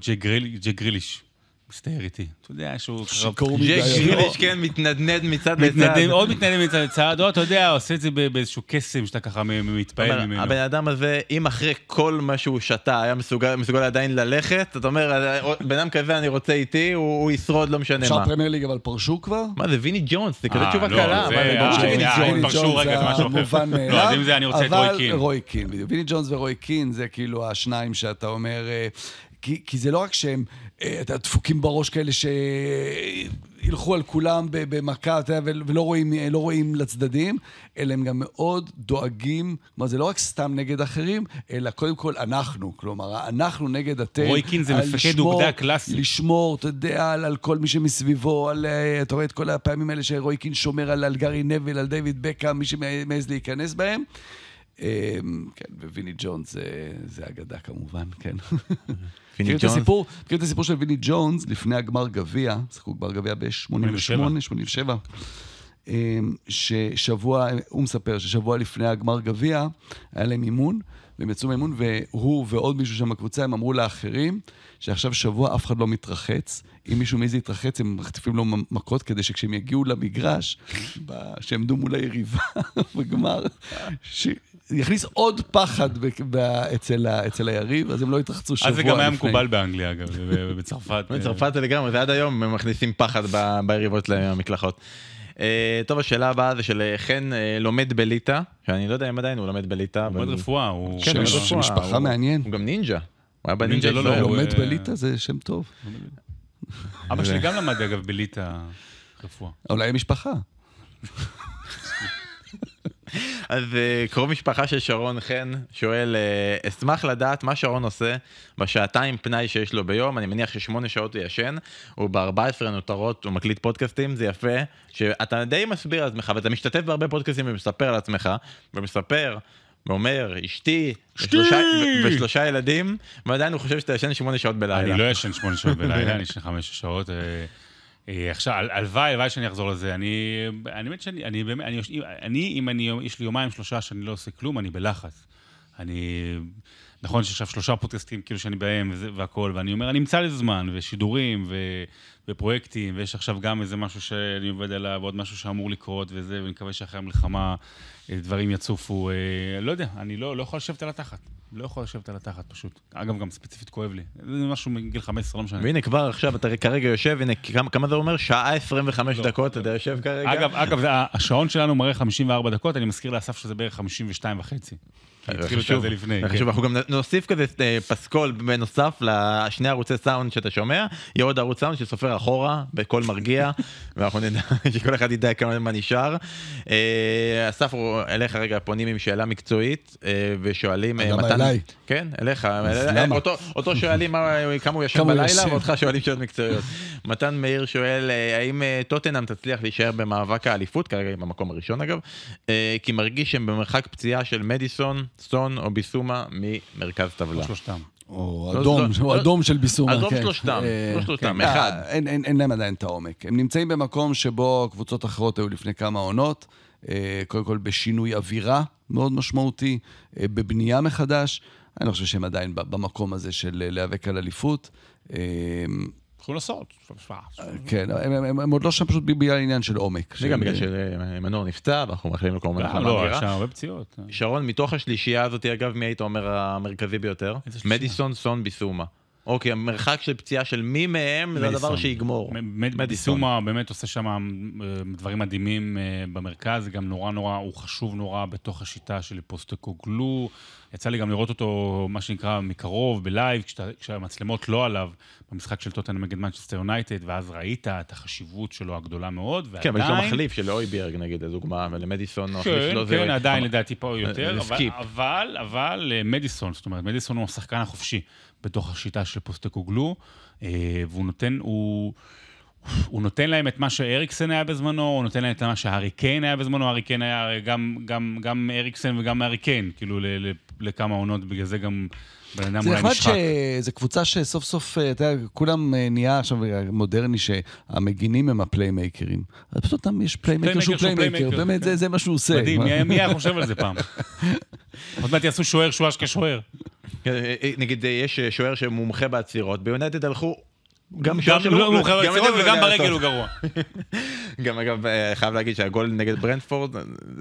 ג'ק גריליש. מסתער איתי. אתה יודע שהוא... שיכור ג'ק מדי. גריליש, כן, מתנדנד מצד לצד. עוד מתנדנד מצד לצד, או אתה יודע, עושה את זה באיזשהו קסם שאתה ככה מתפעל ממנו. הבן אדם הזה, אם אחרי כל מה שהוא שתה היה מסוגל, עדיין ללכת, אתה אומר, בן אדם כזה אני רוצה איתי, הוא, ישרוד לא משנה אפשר מה. פרמייר ליג, אבל פרשו כבר? מה זה ויני ג'ונס, זה כזה אה, תשובה לא, קלה, אה, אה, ג'ונס. זה משהו אחר. מובן לא, מאליו. אז עם זה אני רוצה את רוי קין. אבל רוי קין. ויני ג'ונס ורוי קין זה כאילו השניים שאתה אומר... אה, כי, כי זה לא רק שהם, אה, אתה יודע, דפוקים בראש כאלה שילכו על כולם במכה, אתה יודע, ול- ולא רואים, אה, לא רואים לצדדים, אלא הם גם מאוד דואגים, כלומר, זה לא רק סתם נגד אחרים, אלא קודם כל אנחנו, כלומר, אנחנו נגד אתם. רוי קין זה מפקד אוגדה קלאסי. לשמור, אתה יודע, על, על כל מי שמסביבו, על, אה, אתה רואה את כל הפעמים האלה שרוי קין שומר על, על גארי נביל, על דיוויד בקאם, מי שמעז להיכנס בהם. אה, כן, וויני ג'ונס זה, אגדה כמובן, כן. את ג'ונס? מכיר את הסיפור של ויני ג'ונס לפני הגמר גביע, שיחקו גמר גביע ב-88, 87, ששבוע, הוא מספר ששבוע לפני הגמר גביע, היה להם אימון, והם יצאו מאימון, והוא ועוד מישהו שם בקבוצה, הם אמרו לאחרים, שעכשיו שבוע אף אחד לא מתרחץ. אם מישהו מעז להתרחץ, הם מחטיפים לו מכות, כדי שכשהם יגיעו למגרש, שעמדו מול היריבה בגמר, שיכניס עוד פחד ב- ב- אצל ה- אצל היריב, אז הם לא יתרחצו שבוע אז לפני. זה גם היה מקובל באנגליה, אגב, ב- בצרפת. בצרפת זה לגמרי, זה עד היום הם מכניסים פחד ב- ביריבות למקלחות. אה, טוב, השאלה הבאה זה של אה, חן אה, לומד בליטא, שאני לא יודע אם עדיין הוא לומד בליטא, הוא לומד רפואה, הוא... כן, רפואה, משפחה הוא- מעניין. הוא גם נינג'ה. הוא היה בנינג'ה נינג'ה, לא, לא. הוא- לומד אה, בליטא זה שם טוב. אבא שלי גם למד, אגב, בליטא רפואה. אולי משפחה. אז אה, קרוב משפחה של שרון חן שואל, אה, אשמח לדעת מה שרון עושה בשעתיים פנאי שיש לו ביום, אני מניח ששמונה שעות הוא ישן, הוא ב-14 הנותרות, הוא מקליט פודקאסטים, זה יפה, שאתה די מסביר על עצמך, ואתה משתתף בהרבה פודקאסטים ומספר על עצמך, ומספר, ואומר, אשתי, ושלושה, ילדים, ועדיין הוא חושב שאתה ישן שמונה שעות בלילה. אני לא ישן שמונה שעות בלילה, אני ישן חמש שעות. אה, עכשיו, הל- הלוואי, הלוואי שאני אחזור לזה. אני, באמת שאני, אני באמת, אני, אני, אם אני, יש לי יומיים, שלושה שאני לא עושה כלום, אני בלחץ. אני, נכון שעכשיו שלושה פודקאסטים, כאילו שאני בהם וזה, והכל, ואני אומר, אני אמצא לזה זמן, ושידורים, ו, ופרויקטים, ויש עכשיו גם איזה משהו שאני עובד עליו, ועוד משהו שאמור לקרות, וזה, ואני מקווה שאחרי המלחמה אה, דברים יצופו. אה, לא יודע, אני לא, לא יכול לשבת על התחת. לא יכול לשבת על התחת פשוט. אגב, גם ספציפית כואב לי. זה משהו מגיל 15, לא משנה. והנה כבר עכשיו אתה כרגע יושב, הנה כמה, כמה זה אומר? שעה 25 דקות אתה יושב כרגע? אגב, אגב, השעון שלנו מראה 54 דקות, אני מזכיר לאסף שזה בערך 52 וחצי. התחילו את זה לפני. כן. חשוב, אנחנו גם נוסיף כזה אה, פסקול בנוסף לשני ערוצי סאונד שאתה שומע, יהיה עוד ערוץ סאונד שסופר אחורה בקול מרגיע, ואנחנו נדע, שכל אחד ידע כמה זמן נשאר. אה, אסף, אליך רגע פונים עם שאלה מקצועית, אה, ושואלים... מתן- אליי? כן, אליך. אותו- שואלים מה- כמה הוא ישן בלילה. ואותך שואלים שאלות מקצועיות. מתן מאיר שואל, אה, האם אה, טוטנאם תצליח להישאר במאבק האליפות, כרגע היא במקום הראשון אגב, אה, כי מרגיש שהם במרחק פציעה של מדיסון, סטון או ביסומה ממרכז טבלה. שלושתם. או לא, אדום, לא, או לא. אדום של ביסומה, עזוב כן. שלושתם, לא שלושתם, כן. אחד. אין- להם עדיין את העומק. הם נמצאים במקום שבו קבוצות אחרות היו לפני כמה עונות, קודם כל בשינוי אווירה מאוד משמעותי, בבנייה מחדש. אני לא חושב שהם עדיין ב- במקום הזה של להיאבק על אליפות. צריכים לעשות. כן, הם- הם הם עוד לא שם פשוט בגלל עניין של עומק. זה גם בגלל שמנור נפצע, ואנחנו מאחלים לו כמובן לא, החלמה לא, מהירה. יש שם הרבה פציעות. שרון, מתוך השלישייה הזאת, אגב, מי היית אומר המרכזי ביותר? מדיסון, סון, ביסומה. אוקיי, המרחק של פציעה של מי מהם זה הדבר. שיגמור. מדיסון באמת עושה שם אה, דברים מדהימים אה, במרכז, גם נורא נורא, הוא חשוב נורא בתוך השיטה של פוסטקוגלו. יצא לי גם לראות אותו, מה שנקרא, מקרוב, בלייב, כשהמצלמות לא עליו, במשחק של טוטנאם נגד מנצ'סטר יונייטד, ואז ראית את החשיבות שלו הגדולה מאוד, ועדיין... כן, אבל יש לו מחליף של הויברג, נגיד, לדוגמה, ולמדיסון המחליף כן, שלו זה... כן, עדיין לדעתי פה יותר, אבל. אבל, אבל אה, מדיסון, זאת אומרת, מדיסון הוא השחקן החופשי בתוך השיטה של פוסטקוגלו, אה, והוא נותן, הוא... הוא נותן להם את מה שאריקסן היה בזמנו, הוא נותן להם את מה שהארי קיין היה בזמנו, הארי קיין היה גם, גם, גם אריקסן וגם הארי קיין, כאילו ל, ל, לכמה עונות, בגלל זה גם בן אדם זה אולי נחמד נשחק. שזו קבוצה שסוף סוף, אה, אתה יודע, כולם אה, נהיה עכשיו מודרני שהמגינים הם הפליימייקרים. אז פשוט גם יש פליימייקר שהוא פליימייקר באמת, כן. זה- זה מה שהוא עושה. מדהים, מי, היה חושב על זה פעם? עוד מעט יעשו שוער שועש כשוער. כן, אה, אה, נגיד, אה, יש אה, שוער שמומחה בעצירות, ביונייטד הלכו... גם שלו- לא וגם ברגל הוא. גרוע. גם אגב, אה, חייב להגיד שהגול נגד ברנדפורד,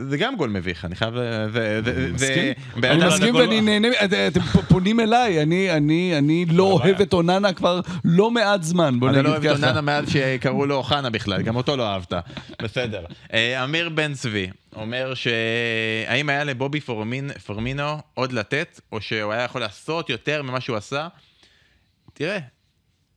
זה גם גול מביך, אני חייב... בן אני מסכים ואני נהנה, את- אתם פונים אליי, אני- לא אוהב את אוננה כבר לא מעט זמן, בוא אתה לא נגיד אוהב את ככה. אוננה מאז שקראו לו אוחנה בכלל, גם אותו לא אהבת. בסדר. אה, אמיר בן צבי אומר שהאם היה לבובי פירמינו עוד לתת, או שהוא היה יכול לעשות יותר ממה שהוא עשה? תראה,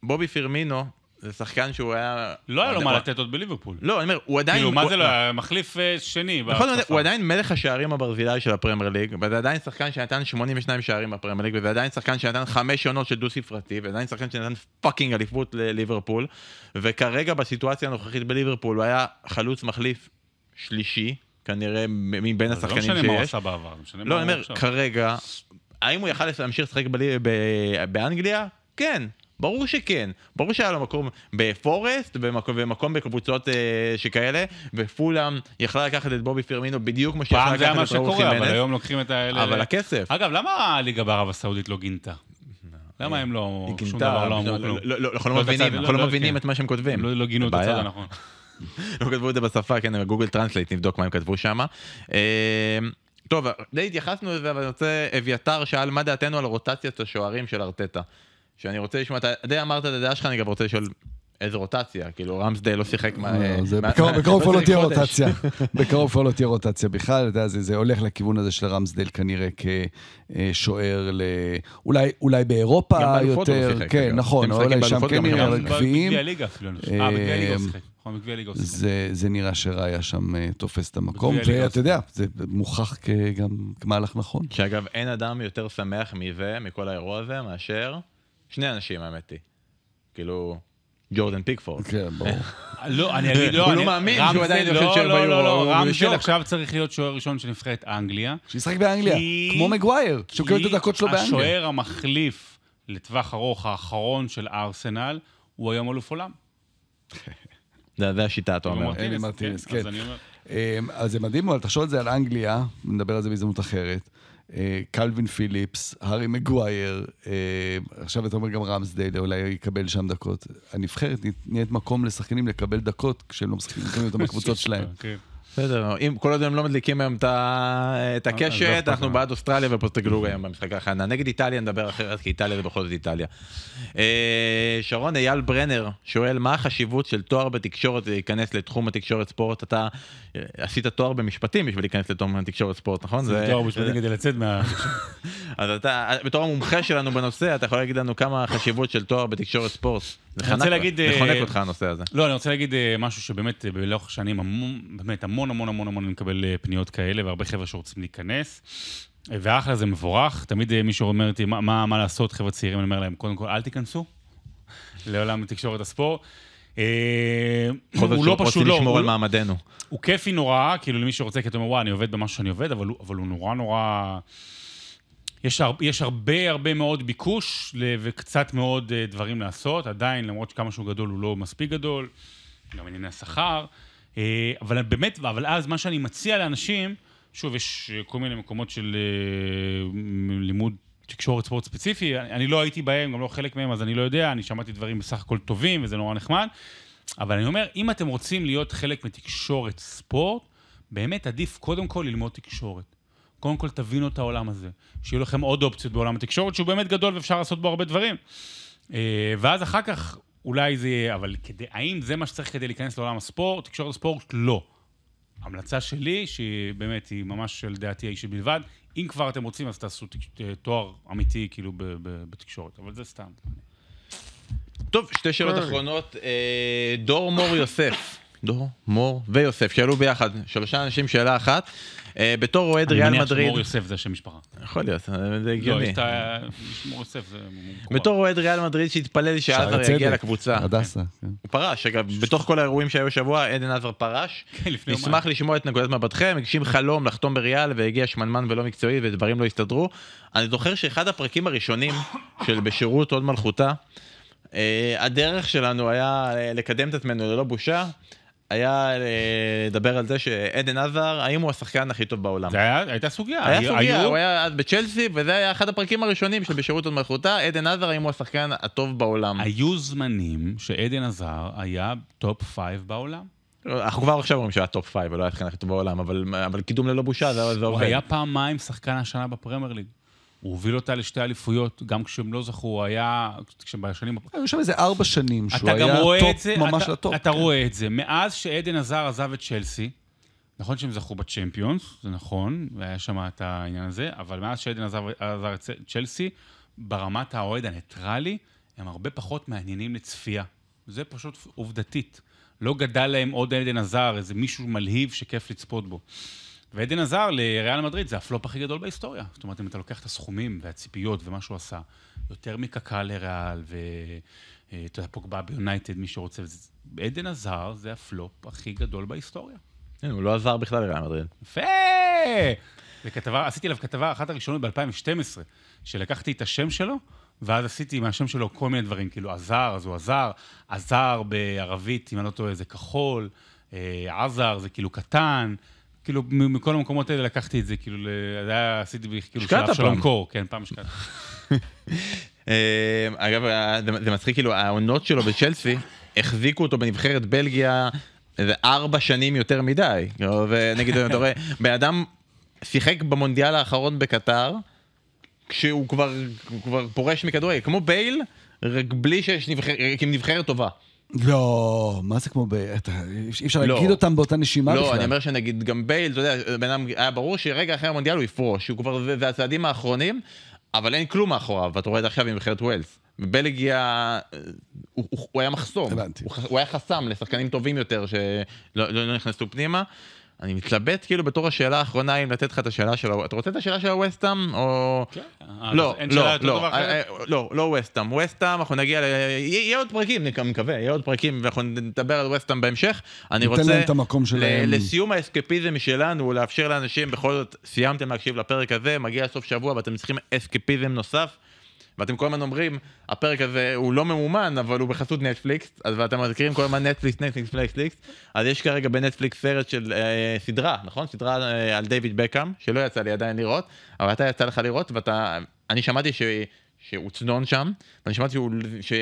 בובי פירמינו זה שחקן שהוא היה... לא היה לו מה לתת עוד בליברפול. לא, אני אומר, הוא עדיין... כאילו, מה זה לא היה? מחליף אה, שני. נכון. הוא עדיין מלך השערים הברזילאי של הפרמייר ליג, וזה עדיין שחקן שנתן 82 שערים בפרמייר ליג, וזה עדיין שחקן שנתן חמש עונות של דו-ספרתי, ועדיין שחקן שנתן fucking אליפות לליברפול, וכרגע בסיטואציה הנוכחית בליברפול הוא היה חלוץ מחליף שלישי, כנראה מבין זה לא השחקנים משנה מה הוא שיש. עשה בעבר, זה משנה מה לא, הוא אני אומר, עכשיו. כרגע, האם הוא יכל להמשיך לשחק באנגליה? כן. ברור שכן, ברור שהיה לו מקום בפורסט ומקום, ומקום בקבוצות אה, שכאלה, ופולאם יכלה לקחת את בובי פרמינו בדיוק כמו שיכלה פעם זה היה מה לקחת את ראול שקורה, אבל. היום לוקחים את האלה... אבל הכסף. אגב, למה הליגה בערב הסעודית לא גינתה? למה הם לא... היא שום גינתה, דבר לא לא- אמרו כלום? לא- אנחנו לא את מבינים, כן. את מה שהם כותבים. לא- גינו את. הצד הנכון. לא כתבו את זה בשפה, כן, בגוגל טרנסלייט, נבדוק מה הם כתבו שם. טוב, די התייחסנו לזה, אבל אני רוצה, אביתר שאל מה דעתנו על רוטציית השוערים של ארטטה. שאני רוצה לשמוע, אתה די אמרת את הדעה שלך, אני גם רוצה לשאול איזה רוטציה, כאילו רמסדייל לא שיחק מה... לא, בקרוב- כבר לא תהיה? רוטציה. בקרוב כבר לא תהיה רוטציה בכלל, אתה יודע, זה זה הולך לכיוון הזה של רמסדייל כנראה כשוער ל... אולי- אולי גם באירופה לא יותר, כן. נכון, אולי שם כן גם נראה, גם אבל גביעים, בגביע הליגה אפילו, אני חושב. אה, שיחק. נכון. זה, זה נראה שראיה שם אה, תופס את המקום, ואתה יודע, זה מוכח כגם כמהלך נכון. שאגב, אין אדם יותר שמח מזה, מכל האירוע הזה, מאשר שני אנשים, האמת היא. כאילו, ג'ורדן פיקפורד. כן, ברור. לא, אני אגיד, לא, הוא לא מאמין שהוא עדיין לא, יושב שם לא, לא, ביורו, לא, הוא רמסדל בשוק. עכשיו צריך להיות שוער ראשון של נבחרת אנגליה. שישחק באנגליה, כמו מגווייר, שהוא מקבל את הדקות שלו באנגליה. השוער המחליף לטווח ארוך האחרון של ארסנל, הוא היום אלוף עולם. זה השיטה, אתה אומר. אלי מרטינס, כן. אז אומר, אמ, אז זה מדהים מאוד, תחשוב על זה על אנגליה, נדבר על זה בהזדמנות אחרת. אה, קלווין פיליפס, הארי מגווייר, אה, עכשיו אתה אומר גם רמסדייל, אולי יקבל שם דקות. הנבחרת נהיית מקום לשחקנים לקבל דקות כשהם לא משחקים אותם בקבוצות שלהם. בסדר, אם כל עוד הם לא מדליקים היום את ה- את אז לא הקשת, אנחנו. בעד אוסטרליה ופוסטגלוג היום במשחק ההכנה. נגד איטליה נדבר אחרת, כי איטליה זה בכל זאת איטליה. אה, שרון אייל ברנר שואל, מה החשיבות של תואר בתקשורת להיכנס לתחום התקשורת ספורט? אתה אה, עשית תואר במשפטים בשביל להיכנס לתחום התקשורת ספורט, נכון? זה תואר בשביל כדי לצאת מה... אז אתה, בתור המומחה שלנו בנושא, אתה יכול להגיד לנו כמה החשיבות של תואר בתקשורת ספורט. זה אה, חונק אותך הנושא הזה. לא, אני רוצה להגיד אה, משהו שבאמת אה, לאורך שנים, באמת המון המון המון המון אני מקבל אה, פניות כאלה, והרבה חבר'ה שרוצים להיכנס. ואחלה, זה מבורך. תמיד אה, מישהו אומר אותי, מה, מה, מה לעשות, חבר'ה צעירים, אני אומר להם, קודם כל, אל תיכנסו לעולם תקשורת הספורט. אה, הוא לא פשוט, לא, לשמור הוא על לא- מעמדנו. הוא כיפי נורא, כאילו למי שרוצה, כי אתה אומר, וואי, אני עובד במשהו שאני עובד, אבל הוא, נורא נורא... יש, הר, יש הרבה הרבה מאוד ביקוש וקצת מאוד דברים לעשות, עדיין, למרות שכמה שהוא גדול, הוא לא מספיק גדול, גם ענייני השכר. Uh, אבל באמת, אבל אז מה שאני מציע לאנשים, שוב, יש אה, כל מיני מקומות של uh, לימוד תקשורת ספורט ספציפי, אני, לא הייתי בהם, גם לא חלק מהם, אז אני לא יודע, אני שמעתי דברים בסך הכל טובים, וזה נורא נחמד. אבל אני אומר, אם אתם רוצים להיות חלק מתקשורת ספורט, באמת עדיף קודם כל ללמוד תקשורת. קודם כל תבינו את העולם הזה, שיהיו לכם עוד אופציות בעולם התקשורת, שהוא באמת גדול ואפשר לעשות בו הרבה דברים. אה, ואז אחר כך אולי זה יהיה, אבל כדי, האם זה מה שצריך כדי להיכנס לעולם הספורט? תקשורת ספורט? לא. המלצה שלי, שהיא באמת, היא ממש של דעתי האישית בלבד, אם כבר אתם רוצים, אז תעשו תואר אמיתי, כאילו, בתקשורת, אבל זה סתם. טוב, שתי שאלות אחרונות. אה, דור מור יוסף, דור מור ויוסף, שאלו ביחד, שלושה אנשים, שאלה אחת. אה, בתור אוהד ריאל מדריד... אני מניח שמור יוסף זה השם משפחה. יכול להיות, זה הגיוני. לא, יש את מור יוסף זה... בתור אוהד ריאל מדריד שהתפלל שעזר יגיע לקבוצה. הדסה. כן. הוא פרש, אגב, בתוך כל האירועים שהיו השבוע, עדן עזר פרש. כן, נשמח לשמוע את נקודת מבטכם, הגשים חלום לחתום בריאל והגיע שמנמן ולא מקצועי ודברים לא הסתדרו. אני זוכר שאחד הפרקים הראשונים של בשירות עוד מלכותה, אה, הדרך שלנו היה לקדם את עצמנו ללא בושה. היה אה, לדבר על זה שאדן הזאר, האם הוא השחקן הכי טוב בעולם. זה היה, הייתה סוגיה. היה סוגיה, היו... הוא היה אז בצ'לסי, וזה היה אחד הפרקים הראשונים של בשירות הוד מלכותה, אדן הזאר, האם הוא השחקן הטוב בעולם. היו זמנים שאדן הזאר היה top five בעולם. אנחנו כבר עכשיו אומרים שהיה top five, ולא היה השחקן הכי טוב בעולם, אבל, אבל קידום ללא בושה, זה, זה עובד. הוא היה פעמיים שחקן השנה בפרמייר ליג. הוא הוביל אותה לשתי אליפויות, גם כשהם לא זכו, הוא היה, כשבשנים... היו שם איזה ארבע שנים שהוא היה טופ זה, ממש אתה, לטופ. אתה רואה את זה. מאז שאדן הזאר עזב את צ'לסי, נכון שהם זכו בצ'מפיונס, זה נכון, והיה שם את העניין הזה, אבל מאז שאדן עזב, הזאר את צ'לסי, ברמת האוהד הניטרלי, הם הרבה פחות מעניינים לצפייה. זה פשוט עובדתית. לא גדל להם עוד אדן הזאר, איזה מישהו מלהיב שכיף לצפות בו. ואדן הזאר לריאל מדריד זה הפלופ הכי גדול בהיסטוריה. זאת אומרת, אם אתה לוקח את הסכומים והציפיות ומה שהוא עשה, יותר מקאקא לריאל, ואתה יודע, פוגבה ביונייטד, מי שרוצה, עדן עזר זה הפלופ הכי גדול בהיסטוריה. כן, הוא לא עזר בכלל לריאל מדריד. יפה! וכתבה, עשיתי עליו כתבה, אחת הראשונות ב-2012, שלקחתי את השם שלו, ואז עשיתי מהשם שלו כל מיני דברים, כאילו עזר, אז הוא עזר, עזר בערבית, אם אני לא טועה, זה כחול, אה, עזר זה כאילו קטן. כאילו, מכל המקומות האלה לקחתי את זה, כאילו, זה היה, עשיתי כאילו שלב של המקור, כן, פעם השקעתי. אה, אגב, זה מצחיק, כאילו, העונות שלו בצ'לסי, החזיקו אותו בנבחרת בלגיה איזה ארבע שנים יותר מדי. ונגיד, אתה רואה, בן אדם שיחק במונדיאל האחרון בקטר, כשהוא כבר, כבר פורש מכדורגל, כמו בייל, רק בלי שיש נבחרת, עם נבחרת טובה. לא, מה זה כמו ב... אי אפשר לא. להגיד אותם באותה נשימה לא, בכלל. לא, אני אומר שנגיד גם בייל, אתה יודע, בן אדם, היה ברור שרגע אחרי המונדיאל הוא יפרוש, שהוא כבר, זה, הצעדים האחרונים, אבל אין כלום מאחוריו, ואתה רואה את זה עכשיו עם נבחרת ווילס. בבלגיה הוא, הוא, הוא היה מחסום, הבנתי. הוא, הוא היה חסם לשחקנים טובים יותר שלא לא, לא נכנסו פנימה. אני מתלבט כאילו בתור השאלה האחרונה אם לתת לך את השאלה של... אתה רוצה את השאלה של הווסטאם או... כן. לא, לא, לא, אה, לא, לא ווסטאם. ווסטאם, אנחנו נגיע ל... יהיה עוד פרקים, אני מקווה, יהיה עוד פרקים ואנחנו נדבר על ווסטאם בהמשך. אני רוצה... ניתן להם את המקום שלהם. לסיום האסקפיזם שלנו, לאפשר לאנשים, בכל זאת, סיימתם להקשיב לפרק הזה, מגיע סוף שבוע ואתם צריכים אסקפיזם נוסף. ואתם כל הזמן אומרים, הפרק הזה הוא לא ממומן, אבל הוא בחסות נטפליקס, אז ואתם מזכירים כל הזמן נטפליקס, נטפליקס, נטפליקס, אז יש כרגע בנטפליקס סרט של אה, סדרה, נכון? סדרה אה, על דיוויד בקאם, שלא יצא לי עדיין לראות, אבל אתה יצא לך לראות, ואתה, אני שמעתי ש... שהוא צנון שם, ואני שמעתי שהוא, ש...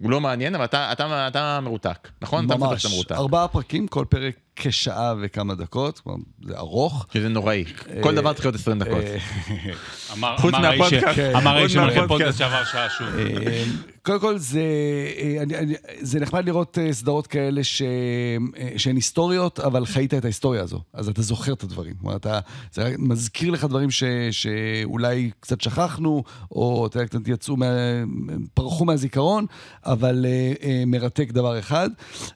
הוא לא מעניין, אבל אתה, אתה, אתה מרותק, נכון? ממש, ארבעה פרקים, כל פרק כשעה וכמה דקות, כלומר, זה ארוך. שזה נוראי, כל דבר צריך להיות 20 דקות. חוץ מהפודקאסט. אמר האיש שמלכם פודקאסט שעבר שעה שוב. אה, קודם כל, זה, אה, אני, אני, זה נחמד לראות אה, סדרות כאלה ש, שהן היסטוריות, אבל חיית את ההיסטוריה הזו, אז אתה זוכר את הדברים. כלומר, אתה, זה מזכיר לך דברים ש, שאולי קצת שכחנו, או אתה יודע, קצת יצאו, מה, פרחו מהזיכרון, אבל מרתק דבר אחד.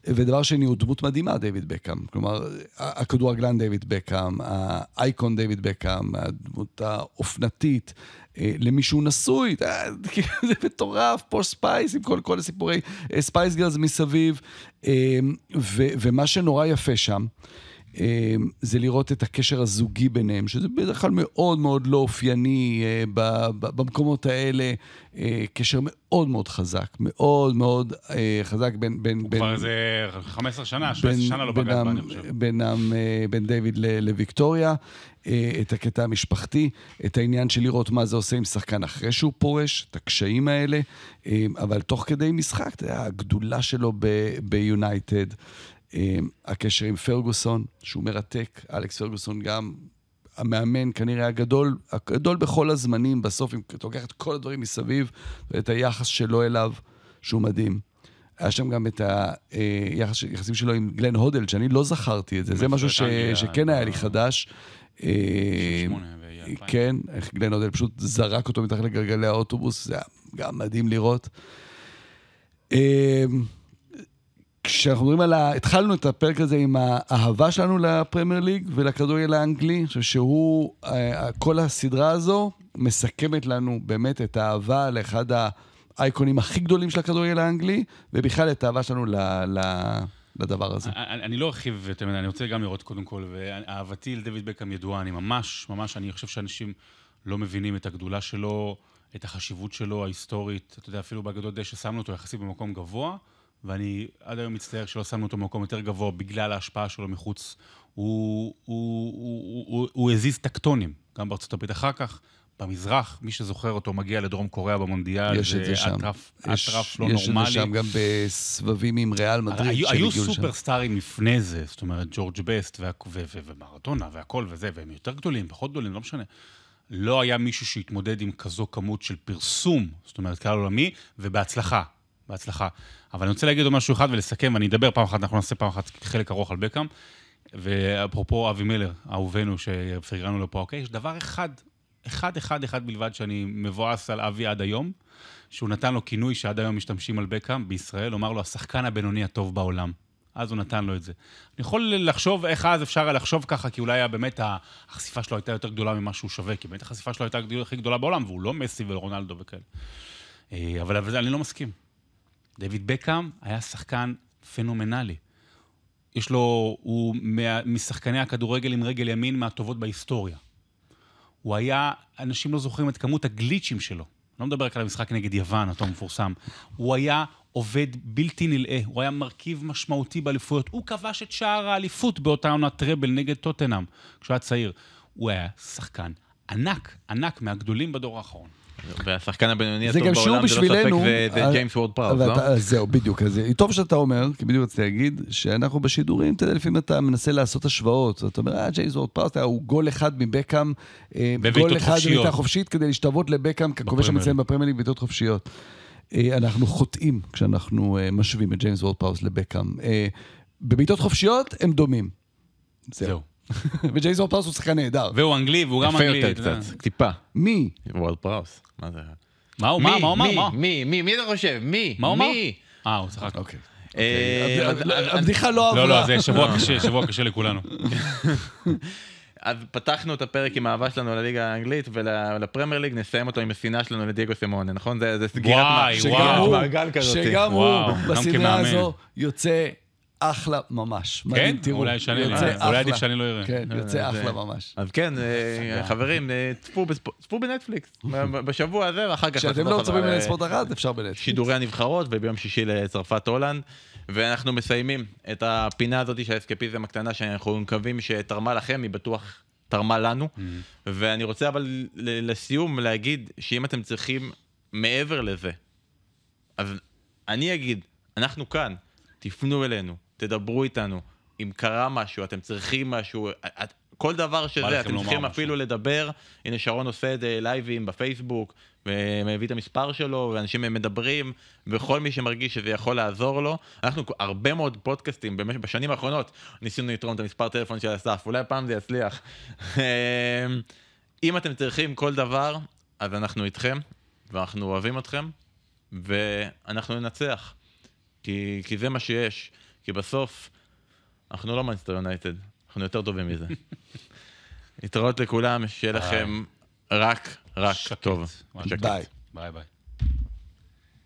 ודבר שני, הוא דמות מדהימה, דיוויד בקאם. כלומר, הכדורגלן דיוויד בקאם, האייקון דיוויד בקאם, הדמות האופנתית, אה, למישהו נשוי, אה, כאילו, זה מטורף, פוש ספייס עם כל, כל הסיפורי ספייס גירלס מסביב. אה, ו, ומה שנורא יפה שם, אה, זה לראות את הקשר הזוגי ביניהם, שזה בדרך כלל מאוד מאוד לא אופייני אה, במקומות האלה, אה, קשר מאוד מאוד חזק, מאוד מאוד אה, חזק בין... בין, הוא בין כבר איזה 15 שנה, 17 שנה לא בגד בה, אני חושב. אה, בין דיוויד לוויקטוריה, את הקטע המשפחתי, את העניין של לראות מה זה עושה עם שחקן אחרי שהוא פורש, את הקשיים האלה, אבל תוך כדי משחק, אתה יודע, הגדולה שלו ביונייטד, הקשר עם פרגוסון, שהוא מרתק, אלכס פרגוסון גם המאמן כנראה הגדול, הגדול בכל הזמנים, בסוף, אם אתה לוקח את כל הדברים מסביב, ואת היחס שלו אליו, שהוא מדהים. היה שם גם את היחסים שלו עם גלן הודל, שאני לא זכרתי את זה. זה משהו ש... אנגליה, שכן היה לי חדש. אה, 98 ו- כן, איך גלן הודל פשוט זרק אותו מתחת לגלגלי האוטובוס, זה היה גם מדהים לראות. כשאנחנו מדברים על ה... התחלנו את הפרק הזה עם האהבה שלנו לפרמייר ליג ולכדורגל האנגלי, אני חושב שהוא, אה, כל הסדרה הזו מסכמת לנו באמת את האהבה לאחד האייקונים הכי גדולים של הכדורגל האנגלי, ובכלל את האהבה שלנו ל, ל, לדבר הזה. אני, אני לא ארחיב יותר מדי, אני רוצה גם לראות קודם כל, ואהבתי לדויד בקאם ידועה, אני ממש, ממש, אני חושב שאנשים לא מבינים את הגדולה שלו, את החשיבות שלו ההיסטורית. אתה יודע, אפילו באגדות דשא שמנו אותו יחסית במקום גבוה, ואני עד היום מצטער שלא שמנו אותו במקום יותר גבוה בגלל ההשפעה שלו מחוץ. הוא, הוא, הוא, הוא, הוא הזיז טקטונים, גם בארצות הברית. אחר כך, במזרח, מי שזוכר אותו מגיע לדרום קוריאה במונדיאל, יש את זה שם. אטרף, יש- אטרף לא יש נורמלי. את זה שם גם בסבבים עם ריאל מדריד. היו, היו שהגיעו לשם. סופרסטארים לפני זה, זאת אומרת, ג'ורג' בסט ומרתונה והכל וזה, והם יותר גדולים, פחות גדולים, לא משנה. לא היה מישהו שהתמודד עם כזו כמות של פרסום, זאת אומרת, קהל עולמי, ובהצלחה. בהצלחה. אבל אני רוצה להגיד עוד משהו אחד ולסכם, ואני אדבר פעם אחת, אנחנו נעשה פעם אחת חלק ארוך על בקאם. ואפרופו אבי מילר, אהובנו, שפרגנו לו פה, אוקיי? יש דבר אחד, אחד, אחד, אחד בלבד שאני מבואס על אבי עד היום, שהוא נתן לו כינוי שעד היום משתמשים על בקאם בישראל, הוא אמר לו, השחקן הבינוני הטוב בעולם. אז הוא נתן לו את זה. אני יכול לחשוב איך אז אפשר היה לחשוב ככה, כי אולי באמת החשיפה שלו הייתה יותר גדולה ממה שהוא שווה, כי באמת החשיפה שלו הייתה הכי גדולה בעולם, והוא לא מסי ורונלדו וכאלה. אה, אבל אבל אני לא מסכים. דויד בקאם היה שחקן פנומנלי. יש לו, הוא מה, משחקני הכדורגל עם רגל ימין מהטובות בהיסטוריה. הוא היה, אנשים לא זוכרים את כמות הגליצ'ים שלו. לא מדבר רק על המשחק נגד יוון, אותו מפורסם. הוא היה עובד בלתי נלאה, הוא היה מרכיב משמעותי באליפויות. הוא כבש את שער האליפות באותה עונת טראבל נגד טוטנאם, כשהוא היה צעיר. הוא היה שחקן ענק, ענק, מהגדולים בדור האחרון. והשחקן הבינוני הטוב בעולם, זה לא ספק. זה- אה, ג'יימס וורד פראוס, לא? זהו, בדיוק. אז טוב שאתה אומר, כי בדיוק רציתי להגיד, שאנחנו בשידורים, אתה יודע, לפעמים אתה מנסה לעשות השוואות. אתה אומר, אה, ג'יימס וורד פראוס, הוא גול אחד מבקאם, אה, גול אחד. בבעיטה חופשית, כדי להשתוות לבקאם ככובש המצטיין בפרמייר ליג חופשיות. אה, אנחנו חוטאים כשאנחנו משווים את ג'יימס וורד פראוס לבקאם. בבעיטות חופשיות הם דומים. זהו. זהו. וג'יימס וורד פראוס הוא שחקן נהדר. והוא אנגלי, והוא גם יפה אנגלי. יותר אתה יודע. קצת, טיפה. מי? וורד פראוס. מה זה? מה הוא, מה, מה הוא אמר? מי? מי? מי? מי אתה חושב? מי? מה הוא אמר? מי? אה, הוא צחק. אוקיי. אה, אז- הבדיחה לא עברה. לא, לא, זה שבוע קשה, שבוע קשה לכולנו. אז פתחנו את הפרק עם האהבה שלנו לליגה האנגלית ולפרמייר ליג, נסיים אותו עם השנאה שלנו לדייגו סימאונה, נכון? זה זה סגירת וואי, מע- שגם. הוא- מעגל כזאת. שגם הוא בסדרה. הזו יוצא אחלה ממש. מדהים, כן? תראו, אולי שאני יוצא אולי אחלה. עדיף שאני לא אראה. כן, יוצא אה, אחלה זה- ממש. אז כן, אה, חברים, אה, צפו בנטפליקס בשבוע הזה, ואחר כך... כשאתם לא צופים ל- בספורט אחת, אפשר בנטפליקס. שידורי הנבחרות, וביום שישי לצרפת הולנד. ואנחנו מסיימים את הפינה הזאת של האסקפיזם הקטנה, שאנחנו מקווים שתרמה לכם, היא בטוח תרמה לנו. ואני רוצה אבל לסיום להגיד שאם אתם צריכים מעבר לזה, אז אני אגיד, אנחנו כאן, תפנו אלינו, תדברו איתנו, אם קרה משהו, אתם צריכים משהו, את- כל דבר שזה, אתם צריכים משהו. אפילו לדבר, הנה שרון עושה את זה לייבים בפייסבוק, ומביא את המספר שלו, ואנשים מדברים, וכל מי שמרגיש שזה יכול לעזור לו. אנחנו הרבה מאוד פודקאסטים, במשך- בשנים האחרונות, ניסינו לתרום את המספר טלפון של אסף, אולי הפעם זה יצליח. אם אתם צריכים כל דבר, אז אנחנו איתכם, ואנחנו אוהבים אתכם, ואנחנו ננצח. כי, כי זה מה שיש. כי בסוף, אנחנו לא מנצ'סטר יונייטד, אנחנו יותר טובים מזה. להתראות לכולם, שיהיה לכם רק, רק שקט. טוב. ביי. ביי ביי.